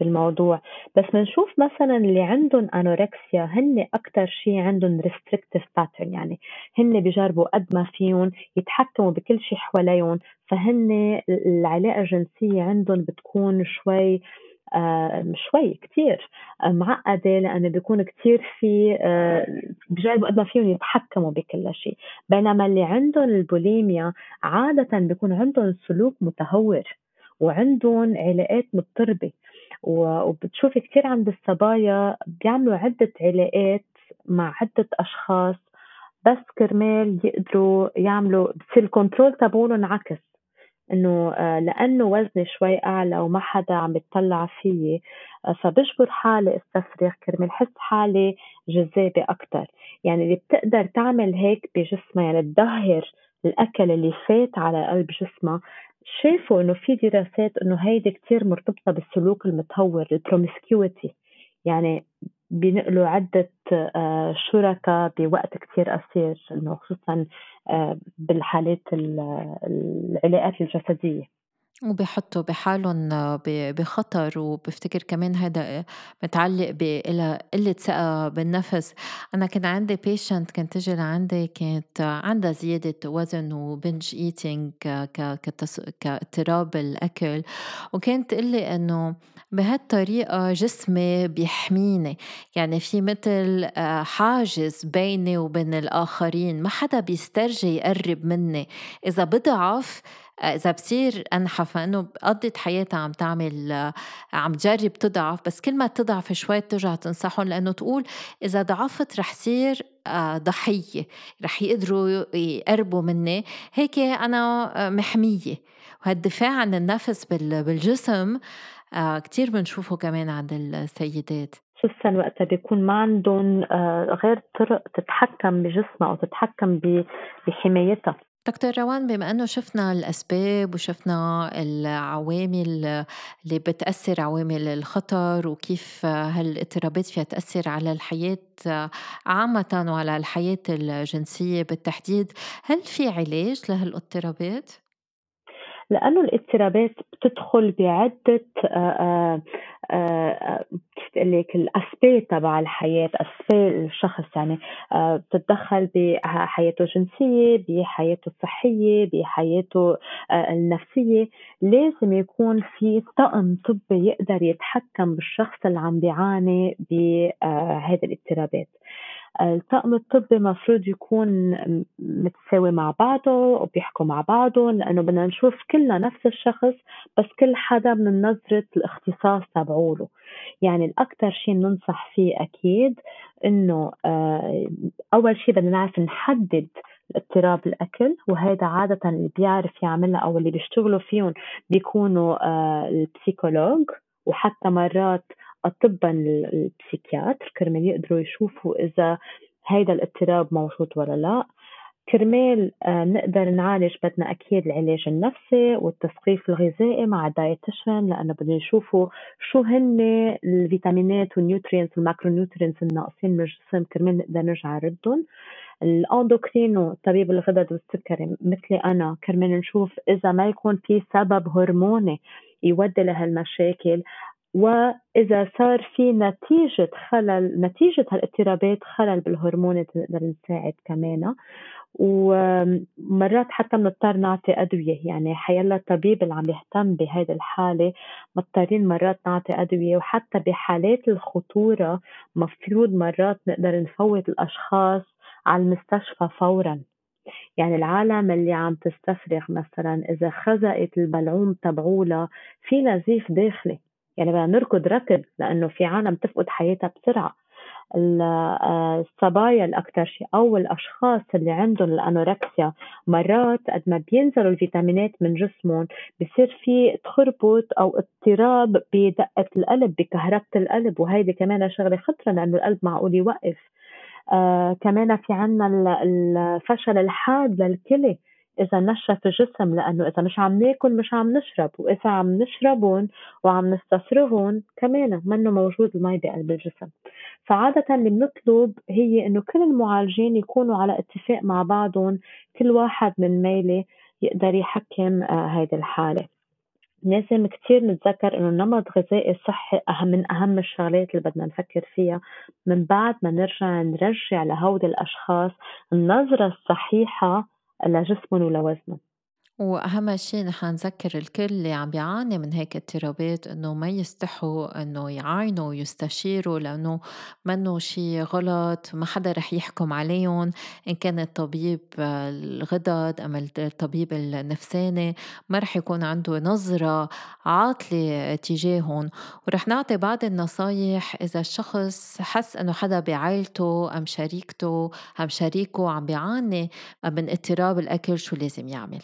بالموضوع. بس بنشوف مثلا اللي عندهم أنوركسيا هن أكثر شيء عندهم restrictive pattern يعني هن بيجربوا قد ما فيهم يتحكموا بكل شيء حواليهم فهن العلاقة الجنسية عندهم بتكون شوي آه شوي كتير آه معقدة لأنه بيكون كتير في آه بجربوا قد ما فيهم يتحكموا بكل شيء بينما اللي عندهم البوليميا عادة بيكون عندهم سلوك متهور. وعندهم علاقات مضطربة. وبتشوفي كتير عند الصبايا بيعملوا عدة علاقات مع عدة أشخاص بس كرمال يقدروا يعملوا بصير ال control تبعولهم عكس. إنه آه، لأنه وزني شوي أعلى وما حدا عم بيطلع فيي آه، فبجبر حالي أستفرغ. كرمال حس حالي جذابة أكثر يعني اللي بتقدر تعمل هيك بجسمها يعني تظهر الأكل اللي فات على قلب جسمها شافوا إنه في دراسات إنه هيدي كتير مرتبطة بالسلوك المتهور البرومسكيوتي يعني بينقلوا عدة آه، شركاء بوقت كتير قصير إنه خصوصا آه، بالحالات العلاقات الجسدية. وبيحطوا بحالهم بخطر وبفتكر كمان هذا متعلق بقلة ثقة بالنفس. أنا كان عندي patient كانت تجي لعندي كانت عندها زيادة وزن و binge eating كاضطراب الأكل. وكانت تقلي إنه بهالطريقة جسمي بيحميني. يعني في مثل آه، حاجز بيني وبين الآخرين. ما حدا بيسترجي يقرب مني. إذا بضعف إذا بصير أنحف إنه قضت حياتها عم تعمل عم تجرب تضعف بس كل ما تضعف شوي ترجع تنصحهم لأنه تقول إذا ضعفت رح صير آه، ضحية رح يقدروا يقربوا مني. هيك أنا آه، محمية. وهالدفاع عن النفس بالجسم آه، كتير بنشوفه كمان عند السيدات. خصوصا وقتها؟ بيكون ما عندهم غير طرق تتحكم بجسمها أو تتحكم بحمايتها. دكتور روان بما إنه شفنا الأسباب وشفنا العوامل اللي بتأثر عوامل الخطر وكيف هالإضطرابات فيها تأثر على الحياة عامة وعلى الحياة الجنسية بالتحديد هل في علاج لهالإضطرابات؟ لأنه الاضطرابات بتدخل بعدة آه، آه، آه، كيف لك الأسباب تبع الحياة أسباب الشخص يعني بتتدخل بحياته الجنسية بحياته الصحية بحياته النفسية. لازم يكون في طقم طبي يقدر يتحكم بالشخص اللي عم بيعاني بهذه الاضطرابات. الطقم الطبي مفروض يكون متساوي مع بعضه وبيحكوا مع بعضهم لأنه بدنا نشوف كلنا نفس الشخص بس كل حدا من نظرة الاختصاص تبعوله يعني الأكثر شيء بننصح فيه أكيد إنه آه، أول شيء بدنا نعرف نحدد اضطراب الأكل وهذا عادة اللي بيعرف يعملها أو اللي بيشتغلوا فيهم بيكونوا آه، ال psychologue وحتى مرات الطبا ال psychiatre. كرمال يقدروا يشوفوا إذا هيدا الاضطراب موجود ولا لا. كرمال آه، نقدر نعالج بدنا أكيد العلاج النفسي والتثقيف الغذائي مع ال dietitian لأنه بدنا نشوفوا شو هن الفيتامينات وال nutrients وال macronutrients الناقصين من الجسم. كرمال نقدر نرجع نردهم. ال endocrino طبيب الغدد والسكري مثلي أنا كرمال نشوف إذا ما يكون في سبب هرموني يودي لهالمشاكل. وإذا صار في نتيجة خلل نتيجة هالاضطرابات خلل بالهرمون نقدر نساعد كمان. ومرات حتى بنضطر نعطي أدوية يعني حيلا الطبيب اللي عم يهتم بهيدي الحالة مضطرين مرات نعطي أدوية. وحتى بحالات الخطورة مفروض مرات نقدر نفوت الأشخاص على المستشفى فورا. يعني العالم اللي عم تستفرغ مثلا إذا خزقت البلعوم تبعولها في نزيف داخلي. يعني بدنا نركض ركض لأنه في عالم تفقد حياتها بسرعة. الصبايا الأكثر شيء أو الأشخاص اللي عندهم الأنوركسيا مرات قد ما بينزلوا الفيتامينات من جسمهم بصير في تخربط أو اضطراب بدقة القلب بكهربة القلب وهيدي كمان شغلة خطرة لأنه القلب معقول يوقف. آه كمان في عنا الفشل الحاد للكلى. إذا نشف الجسم لأنه إذا مش عم ناكل مش عم نشرب وإذا عم نشربهم وعم نستفرغهم كمان منه موجود المي بقلب الجسم. فعادة اللي بنطلب هي إنه كل المعالجين يكونوا على اتفاق مع بعضهم كل واحد من ميلة يقدر يحكم آه، هيدي الحالة. لازم كتير نتذكر إنه النمط الغذائي الصحي أهم من أهم الشغلات اللي بدنا نفكر فيها. من بعد ما نرجع نرجع لهودي الأشخاص النظرة الصحيحة لجسمهم ولوزنهم وأهم شيء نحن نذكر الكل اللي عم بيعاني من هيك اضطرابات إنه ما يستحوا إنه يعاينوا ويستشيروا لأنه منه شيء غلط ما حدا رح يحكم عليهم. إن كان الطبيب الغدد أم الطبيب النفساني ما رح يكون عنده نظرة عاطلة تجاههم. ورح نعطي بعض النصايح إذا الشخص حس إنه حدا بعائلته أم شريكته أم شريكه عم بيعاني من اضطراب الأكل شو لازم يعمل.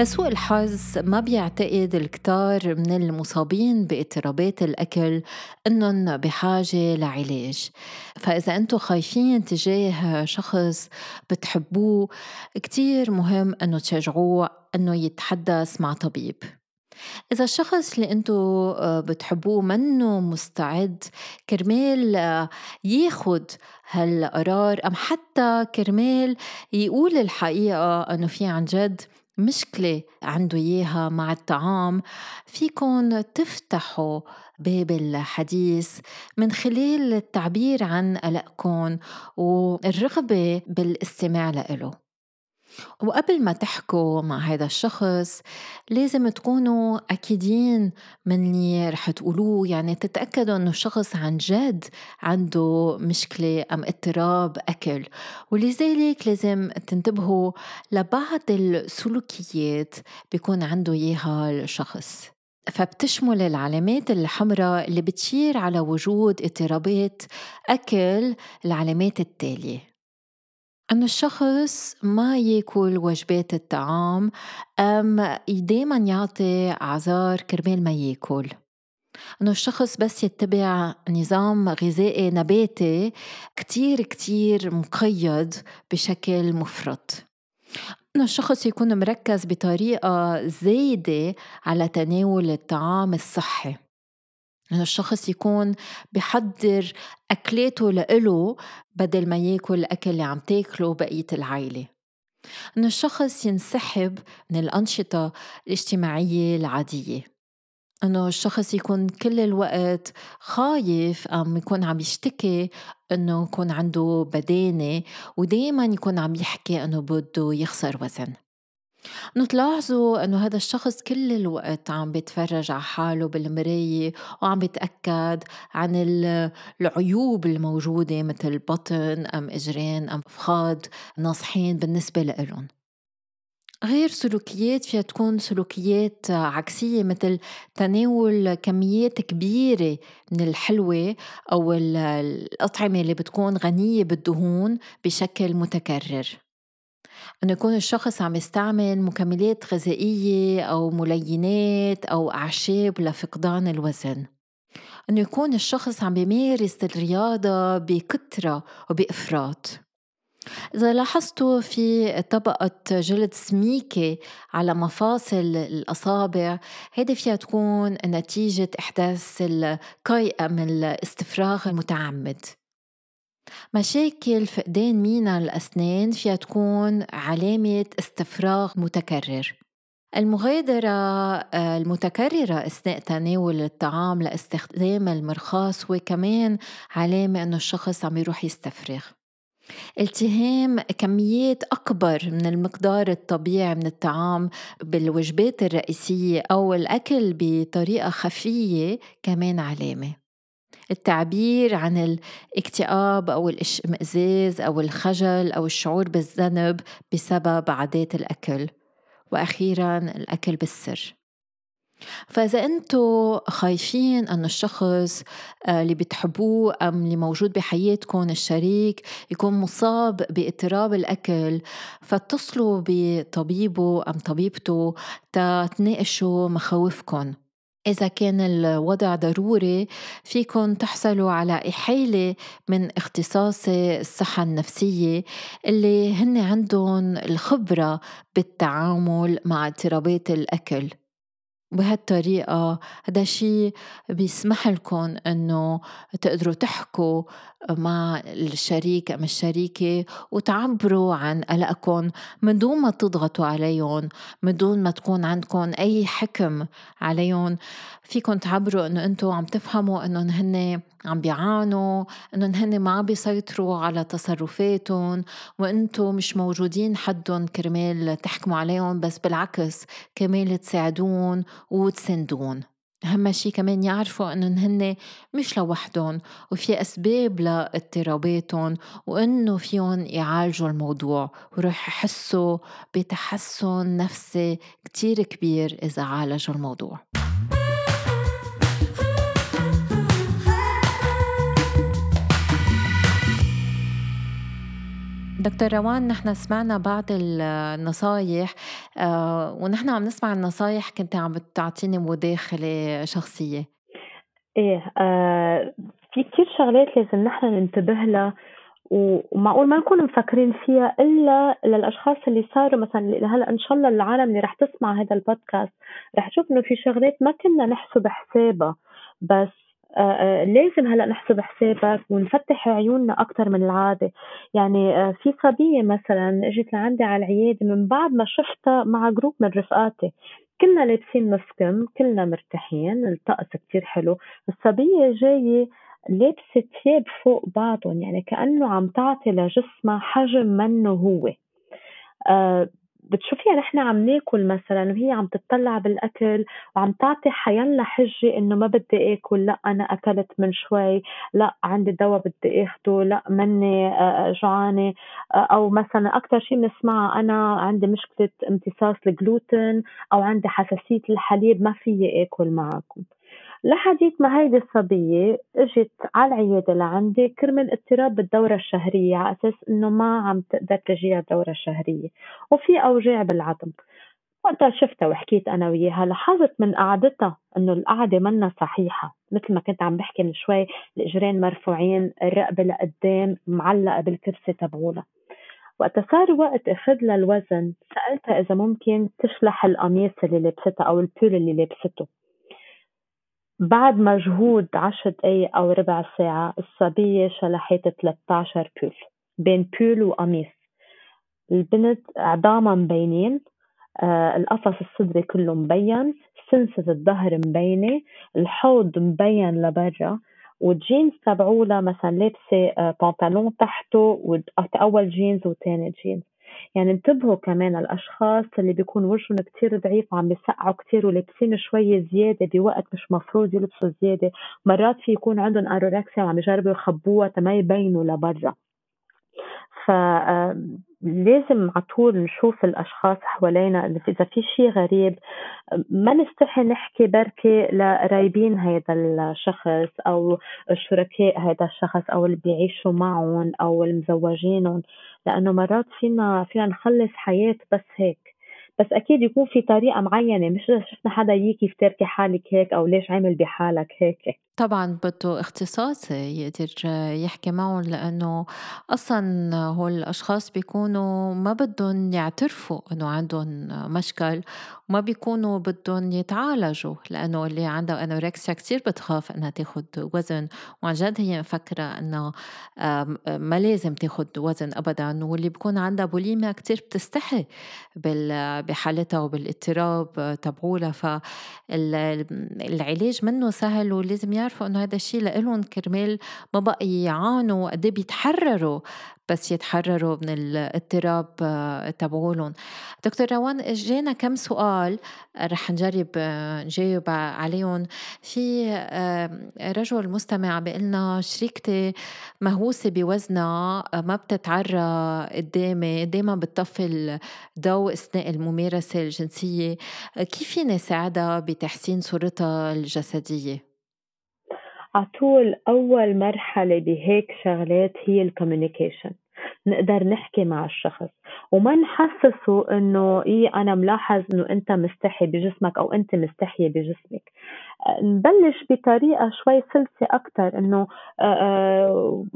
لسوء الحظ ما بيعتقد الكتار من المصابين باضطرابات الأكل أنهم بحاجة لعلاج. فإذا أنتم خايفين تجاه شخص بتحبوه كتير مهم أنه تشجعوه أنه يتحدث مع طبيب. إذا الشخص اللي أنتو آه، بتحبوه منه مستعد كرمال آه، ياخد هالقرار أم حتى كرمال يقول الحقيقة أنه في عن جد مشكلة عنده إياها مع الطعام فيكن تفتحوا باب الحديث من خلال التعبير عن قلقكم والرغبة بالاستماع له وقبل ما تحكوا مع هذا الشخص لازم تكونوا أكيدين من اللي رح تقولوه. يعني تتأكدوا أنه الشخص عن جد عنده مشكلة أم اضطراب أكل. ولذلك لازم تنتبهوا لبعض السلوكيات بيكون عنده إياها الشخص. فبتشمل العلامات الحمراء اللي بتشير على وجود اضطرابات أكل العلامات التالية. أن الشخص ما يأكل وجبات الطعام أم دايما يعطي أعذار كرمال ما يأكل. أنه الشخص بس يتبع نظام غذائي نباتي كتير كتير مقيد بشكل مفرط. أنه الشخص يكون مركز بطريقة زايدة على تناول الطعام الصحي. إنه الشخص يكون بحضر اكلاته لإله بدل ما ياكل الأكل اللي عم تاكله بقية العائله إنه الشخص ينسحب من الأنشطة الاجتماعية العادية. إنه الشخص يكون كل الوقت خايف أم يكون عم يشتكي إنه يكون عنده بدانة ودائما يكون عم يحكي إنه بده يخسر وزن. نتلاحظوا إنه هذا الشخص كل الوقت عم بيتفرج على حاله بالمراية وعم بيتأكد عن العيوب الموجودة مثل بطن أم إجرين أم فخاذ ناصحين بالنسبة لإلهم. غير سلوكيات فيها تكون سلوكيات عكسية مثل تناول كميات كبيرة من الحلوة أو الأطعمة اللي بتكون غنية بالدهون بشكل متكرر. انه يكون الشخص عم يستعمل مكملات غذائية أو ملينات أو أعشاب لفقدان الوزن. انه يكون الشخص عم بيمارس الرياضة بكثره وبإفراط. إذا لاحظتوا في طبقة جلد سميكة على مفاصل الأصابع هيدي فيها تكون نتيجة إحداث القيئة من الاستفراغ المتعمد. مشاكل فقدان مينا الأسنان فيها تكون علامة استفراغ متكرر. المغادرة آه، المتكررة أثناء تناول الطعام لاستخدام المرخاص هو كمان علامة إنه الشخص عم يروح يستفرغ. التهام كميات أكبر من المقدار الطبيعي من الطعام بالوجبات الرئيسية أو الأكل بطريقة خفية كمان علامة. التعبير عن الاكتئاب أو الاشمئزاز أو الخجل أو الشعور بالذنب بسبب عادات الأكل. وأخيرا الأكل بالسر. فإذا أنتوا خايفين أن الشخص آه، اللي بتحبوه أم اللي موجود بحياتكم الشريك يكون مصاب باضطراب الأكل فاتصلوا بطبيبه أم طبيبته تتناقشوا مخاوفكم إذا كان الوضع ضروري فيكن تحصلوا على إحالة من اختصاصي الصحة النفسية اللي هن عندهم الخبرة بالتعامل مع اضطرابات الأكل. بهالطريقة هذا الشيء بيسمح لكم إنه تقدروا تحكوا مع الشريك أم الشريكة وتعبروا عن قلقكم من دون ما تضغطوا عليهم من دون ما تكون عندكم أي حكم عليهم فيكم تعبروا إنه أنتم عم تفهموا إنهم هن عم بيعانوا إنهم هن ما بيسيطروا على تصرفاتهم وأنتم مش موجودين حدهم كرمال تحكموا عليهم بس بالعكس كرمال تساعدون وتسندون. أهم شي كمان يعرفوا إنهم هن مش لوحدهم وفي أسباب لاضطراباتهم وإنه فيهم يعالجوا الموضوع وراح يحسوا بتحسن نفسي كتير كبير إذا عالجوا الموضوع. دكتور روان نحن سمعنا بعض النصايح آه، ونحن عم نسمع النصايح كنت عم بتعطيني مداخلة شخصية. إيه آه في كتير شغلات لازم نحن ننتبه لها ومعقول ما نكون مفكرين فيها إلا للأشخاص اللي صاروا مثلا هلأ إن شاء الله العالم اللي رح تسمع هذا البودكاست رح تشوف إنه في شغلات ما كنا نحسب حسابها بس لازم هلا نحسب حسابك ونفتح عيوننا أكثر من العادة. يعني آه، في صبية مثلا إجت لعندي على العيادة من بعد ما شفتها مع جروب من رفقاتي. كلنا لابسين مسكم كلنا مرتاحين الطقس كتير حلو. الصبية جاية لابسة ثياب فوق بعضهم يعني كأنه عم تعطي لجسمها حجم منه هو. بتشوفيها نحن عم ناكل مثلا وهي عم تطلع بالأكل وعم تعطي حيلا حجه إنه ما بدي آكل لا أنا أكلت من شوي لا عندي دواء بدي آخده لا مني جوعانة. أو مثلا أكثر شيء بنسمعها أنا عندي مشكلة امتصاص الجلوتين أو عندي حساسية الحليب ما فيي آكل معكم. لحديث ما هيدي الصبية إجت على العيادة لعندي كرمال اضطراب بالدورة الشهرية على أساس إنه ما عم تقدر تجيها الدورة الشهرية وفي أوجاع بالعظم. وقتها شفتها وحكيت أنا وياها لاحظت من قعدتها إنه القعدة منا صحيحة. مثل ما كنت عم بحكي من شوي الإجرين مرفوعين الرقبة لقدام معلقة بالكرسي تبعولها. وقت صار وقت أخذ لها الوزن سألتها إذا ممكن تشلح القميص اللي لبستها أو البول اللي لبسته بعد مجهود عشر دقايق أو ربع ساعة الصبية شلحت 13 بول بين pull وقميص. البنت عظامها مبينين آه القفص الصدري كله مبين سنسلة الظهر مبينة الحوض مبين لبرا والجينز تبعولها مثلا لابسة آه بنطلون تحته أول جينز وتاني جينز. يعني انتبهوا كمان الأشخاص اللي بيكون وجههم كتير ضعيف وعم بيسقعوا كتير ولابسين شوية زيادة بوقت مش مفروض يلبسوا زيادة. مرات في يكون عندهم أنوركسيا وعم يجربوا يخبوها تما يبينوا لبرا. ف لازم على طول نشوف الأشخاص حوالينا إذا في شيء غريب ما نستحي نحكي بركي لقرايبين هذا الشخص أو شركاء هذا الشخص أو اللي بيعيشوا معهم أو المزوجينهم لأنه مرات فينا فينا نخلص حياة بس هيك. بس أكيد يكون في طريقة معينة مش شفنا حدا يجي كيف تركي حالك هيك أو ليش عامل بحالك هيك. طبعا بده اختصاصي يقدر يحكي معهم لأنه أصلا هول الأشخاص بيكونوا ما بدهم يعترفوا إنه عندهم مشكل وما بيكونوا بدهم يتعالجوا لأنه اللي عندها أنوركسيا كتير بتخاف إنها تاخد وزن وعن جد هي مفكرة إنه ما لازم تاخد وزن أبدا واللي بيكون عندها بوليميا كتير بتستحي بحالتها وبالاضطراب تبعولها. فالعلاج منه سهل ولازم يعرفوا إنه هذا الشيء لإلهم كرمال ما بقى يعانوا قد إيه بيتحرروا. بس يتحرروا من الاضطراب آه، تبعولهم. دكتور روان جينا كم سؤال رح نجرب آه، نجاوب عليهم. في رجل مستمع بيقلنا شريكتي مهووسة بوزنها آه، ما بتتعرى قدامي دايما بتطفي الضوء أثناء الممارسة الجنسية. كيف فيني ساعدها بتحسين صورتها الجسدية؟ على طول أول مرحلة بهيك شغلات هي الكوميونيكيشن نقدر نحكي مع الشخص. وما نحسسه إنه إيه أنا ملاحظ إنه أنت مستحي بجسمك أو أنت مستحية بجسمك. نبلش بطريقة شوي سلسة أكثر إنه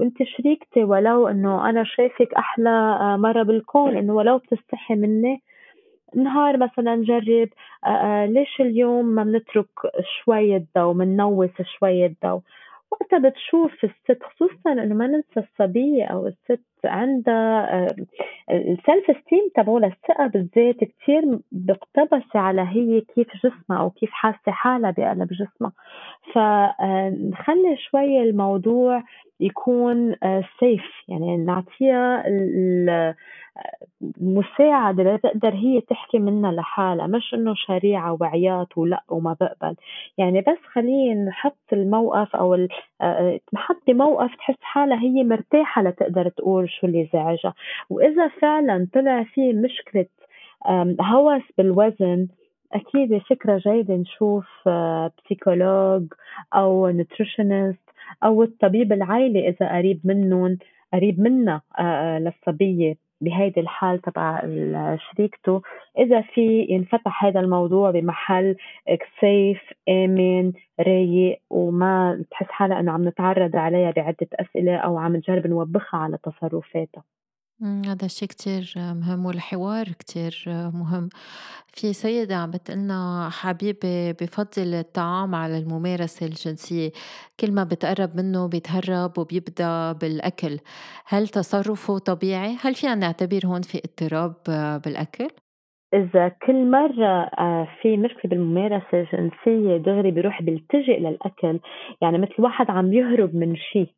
أنت شريكتي ولو إنه أنا شايفك أحلى مرة بالكون إنه ولو بتستحي مني نهار مثلا نجرب ليش اليوم ما بنترك شوية ضوء بننوس شوية ضوء وقتها بتشوف الست خصوصا إنه ما ننسى الصبية أو الست عندها السلف استيم تبعولها الثقة بالذات كتير بقتبس على هي كيف جسمها أو كيف حاسة حالها بقلب جسمها. فنخلي شوي الموضوع يكون سيف يعني نعطيها المساعدة اللي تقدر هي تحكي منها لحالها مش إنه شريعة وعياط ولا وما بقبل. يعني بس خلينا نحط الموقف أو نحط بموقف تحس حالها هي مرتاحة لتقدر تقول شو اللي زعجها. وإذا فعلا طلع في مشكلة هوس بالوزن أكيد فكرة جيدة نشوف psychologue أو nutritionist أو الطبيب العائلي إذا قريب منهم قريب منا للصبية. بهيدي الحال تبع شريكته إذا في ينفتح هذا الموضوع بمحل سيف آمن رايق وما تحس حالها إنه عم نتعرض عليها بعدة أسئلة أو عم نجرب نوبخها على تصرفاتها. هذا الشيء كتير مهم والحوار كتير مهم في سيدة عم بتقلنا حبيبي بفضل الطعام على الممارسة الجنسية كل ما بتقرب منه بيتهرب وبيبدأ بالأكل هل تصرفه طبيعي؟ هل فينا نعتبر هون في اضطراب بالأكل؟ إذا كل مرة آه، في مشكلة بالممارسة الجنسية دغري بيروح بيلتجئ للأكل يعني مثل واحد عم يهرب من شيء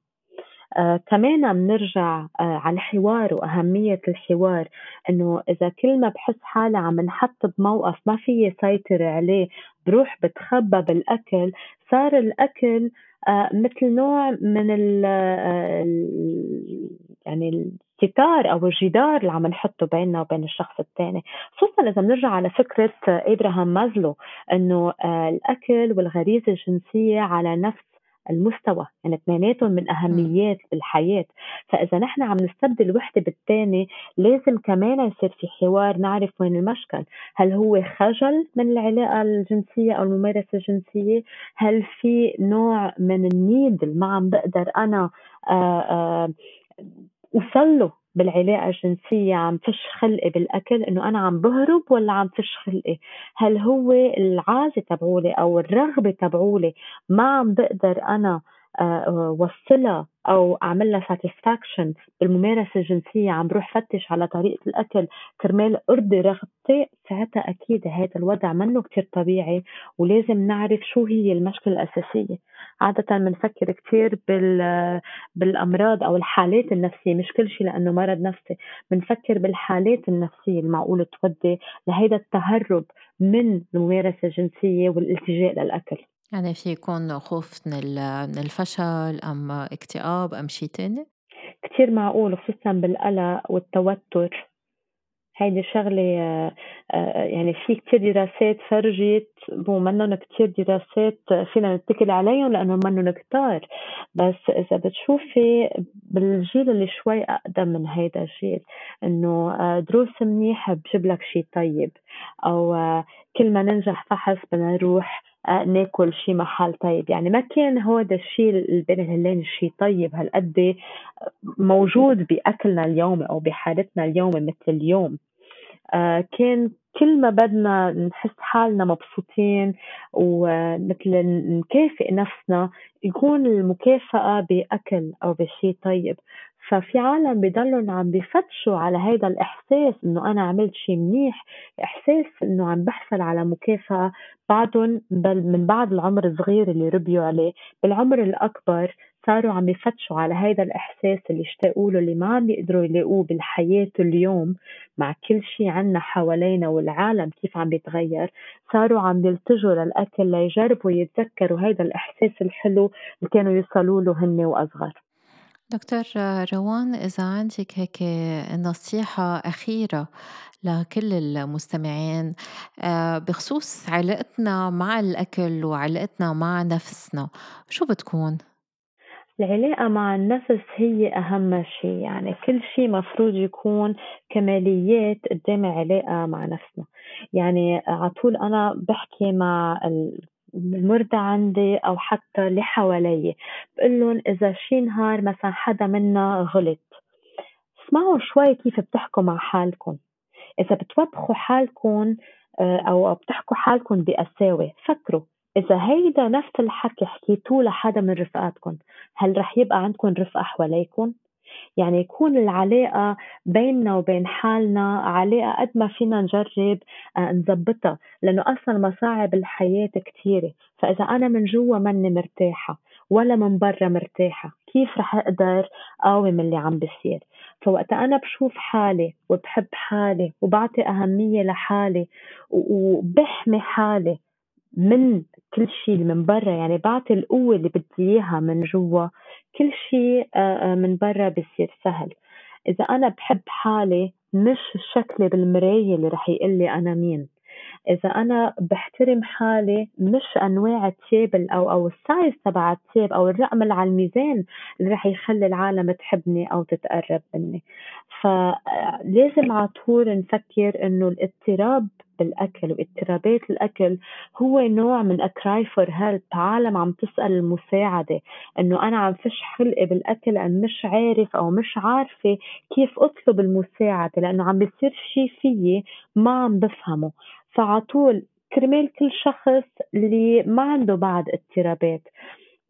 آه كمان بنرجع آه على الحوار وأهمية الحوار إنه إذا كل ما بحس حالي عم نحط بموقف ما في سيطر عليه بروح بتخبى بالأكل صار الأكل آه مثل نوع من ال آه، يعني الستار أو الجدار اللي عم نحطه بيننا وبين الشخص الثاني خصوصا إذا بنرجع على فكرة إبراهام مازلو إنه آه، الأكل والغريزة الجنسية على نفس المستوى يعني اثنيناتهم من أهميات الحياة. فإذا نحن عم نستبدل وحدة بالثاني لازم كمان يصير في حوار نعرف وين المشكل. هل هو خجل من العلاقة الجنسية أو الممارسة الجنسية؟ هل في نوع من النيد اللي ما عم بقدر أنا آآ آآ أوصل له؟ بالعلاقة الجنسية عم فش خلقي بالأكل إنه أنا عم بهرب ولا عم فش خلقي هل هو العازة تبعولي أو الرغبة تبعولي ما عم بقدر أنا آه، وصلها أو أعمل لها ساتسفاكشن بالممارسة الجنسية عم بروح فتش على طريقة الأكل كرمال أرضي رغبتي ساعتها أكيد هذا الوضع منه كتير طبيعي ولازم نعرف شو هي المشكلة الأساسية. عادة بنفكر كتير بال بالأمراض أو الحالات النفسية مش كل شيء لأنه مرض نفسي بنفكر بالحالات النفسية المعقول تودي لهيدا التهرب من الممارسة الجنسية والالتجاء للأكل. يعني في يكون خوف من الفشل أم اكتئاب أم شي تاني؟ كتير معقول خصوصا بالقلق والتوتر. هيدي شغلة آه، آه، يعني في كتير دراسات فرجت مو منن كتير دراسات فينا نتكل عليهم لأنه منن كتار. بس إذا بتشوفي بالجيل اللي شوي أقدم من هيدا الجيل إنه آه، دروس منيح بجيب لك شي طيب. أو كل ما ننجح فحص بدنا نروح ناكل شي محل طيب. يعني ما كان هذا الشيء البين شيء طيب هالقد موجود بأكلنا اليومي أو بحالتنا اليومي مثل اليوم. آه، كان كل ما بدنا نحس حالنا مبسوطين ومثل نكافئ نفسنا يكون المكافأة بأكل أو بشيء طيب. ففي عالم بضلهم عم بفتشوا على هذا الإحساس إنه أنا عملت شيء منيح إحساس إنه عم بحصل على مكافأة بعدهم بل من بعد العمر الصغير اللي ربيوا عليه. بالعمر الأكبر صاروا عم يفتشوا على هذا الإحساس اللي اشتاقوا له اللي ما عم يقدروا يلاقوه بالحياة اليوم مع كل شيء عنا حوالينا والعالم كيف عم بيتغير. صاروا عم يلتجوا للأكل ليجربوا يتذكروا هذا الإحساس الحلو اللي كانوا يوصلوا له هن وأصغر. دكتور روان إذا عندك هيك نصيحة أخيرة لكل المستمعين آه، بخصوص علاقتنا مع الأكل وعلاقتنا مع نفسنا شو بتكون؟ العلاقة مع النفس هي أهم شيء يعني كل شيء مفروض يكون كماليات قدام علاقة مع نفسنا يعني على طول أنا بحكي مع المرضى عندي أو حتى اللي حوالي بقول لهم إذا شي نهار مثلا حدا منا غلط اسمعوا شوي كيف بتحكوا مع حالكم إذا بتوبخوا حالكم آه، أو بتحكوا حالكم بقساوة فكروا إذا هيدا نفس الحكي حكيتوه لحدا من رفقاتكم هل رح يبقى عندكم رفقة حواليكم؟ يعني يكون العلاقة بيننا وبين حالنا علاقة قد ما فينا نجرب آه، نظبطها لأنه أصلا مصاعب الحياة كتيرة. فإذا أنا من جوا ماني مرتاحة ولا من برا مرتاحة كيف رح أقدر أقاوم اللي عم بصير؟ فوقت أنا بشوف حالي وبحب حالي وبعطي أهمية لحالي وبحمي حالي من كل شيء من برا يعني بعطي القوة اللي بدي إياها من جوا كل شيء آه، آه، من برا بصير سهل. إذا أنا بحب حالي مش شكلي بالمراية اللي رح يقول لي أنا مين. إذا أنا بحترم حالي مش أنواع التياب أو أو السايز تبع التياب أو الرقم اللي على الميزان اللي رح يخلي العالم تحبني أو تتقرب مني. فلازم على طول نفكر إنه الاضطراب بالأكل واضطرابات الأكل هو نوع من أكراي فور هيلب عالم عم تسأل المساعدة إنه أنا عم فش خلقي بالأكل لأن مش عارف أو مش عارفة كيف أطلب المساعدة لأنه عم بيصير شيء فيي ما عم بفهمه. فعطول كرمال كل شخص اللي ما عنده بعد اضطرابات.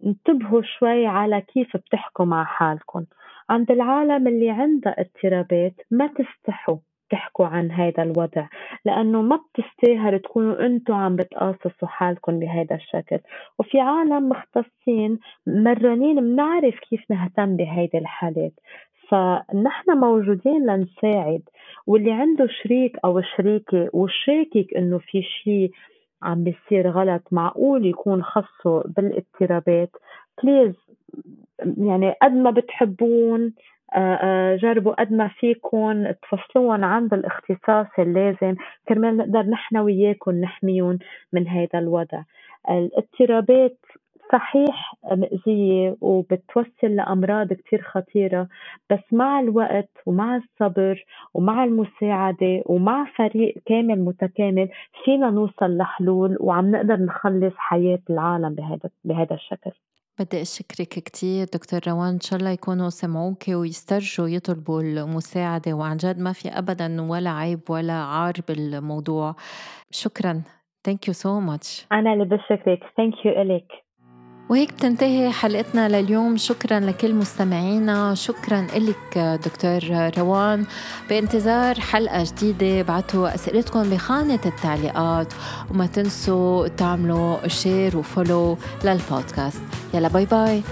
انتبهوا شوي على كيف بتحكوا مع حالكم. عند العالم اللي عندها اضطرابات ما تستحوا تحكوا عن هذا الوضع لأنه ما بتستاهل تكونوا أنتوا عم بتقاصصوا حالكم بهذا الشكل. وفي عالم مختصين مرنين بنعرف كيف نهتم بهيدي الحالات. فنحن موجودين لنساعد واللي عنده شريك أو شريكة وشاكك إنه في شيء عم بيصير غلط معقول يكون خصه بالإضطرابات بليز يعني قد ما بتحبون جربوا قد ما فيكم تفصلوهم عند الاختصاص اللازم. كرمال نقدر نحن وياكم نحميهم من هذا الوضع. الاضطرابات صحيح مأذية وبتوصل لأمراض كتير خطيرة بس مع الوقت ومع الصبر ومع المساعدة ومع فريق كامل متكامل فينا نوصل لحلول وعم نقدر نخلص حياة العالم بهذا بهذا الشكل. بدي أشكرك كتير. دكتور روان إن شاء الله يكونوا سمعوك ويسترجوا يطلبوا المساعدة. وعن جد ما في أبدا ولا عيب ولا عار بالموضوع. شكرا. thank you so much أنا اللي بشكرك يو إلك وهيك بتنتهي حلقتنا لليوم. شكرا لكل مستمعينا. شكرا لك دكتور روان. بانتظار حلقة جديدة. بعتوا أسئلتكم بخانة التعليقات. وما تنسوا تعملوا share و follow للبودكاست. يلا bye bye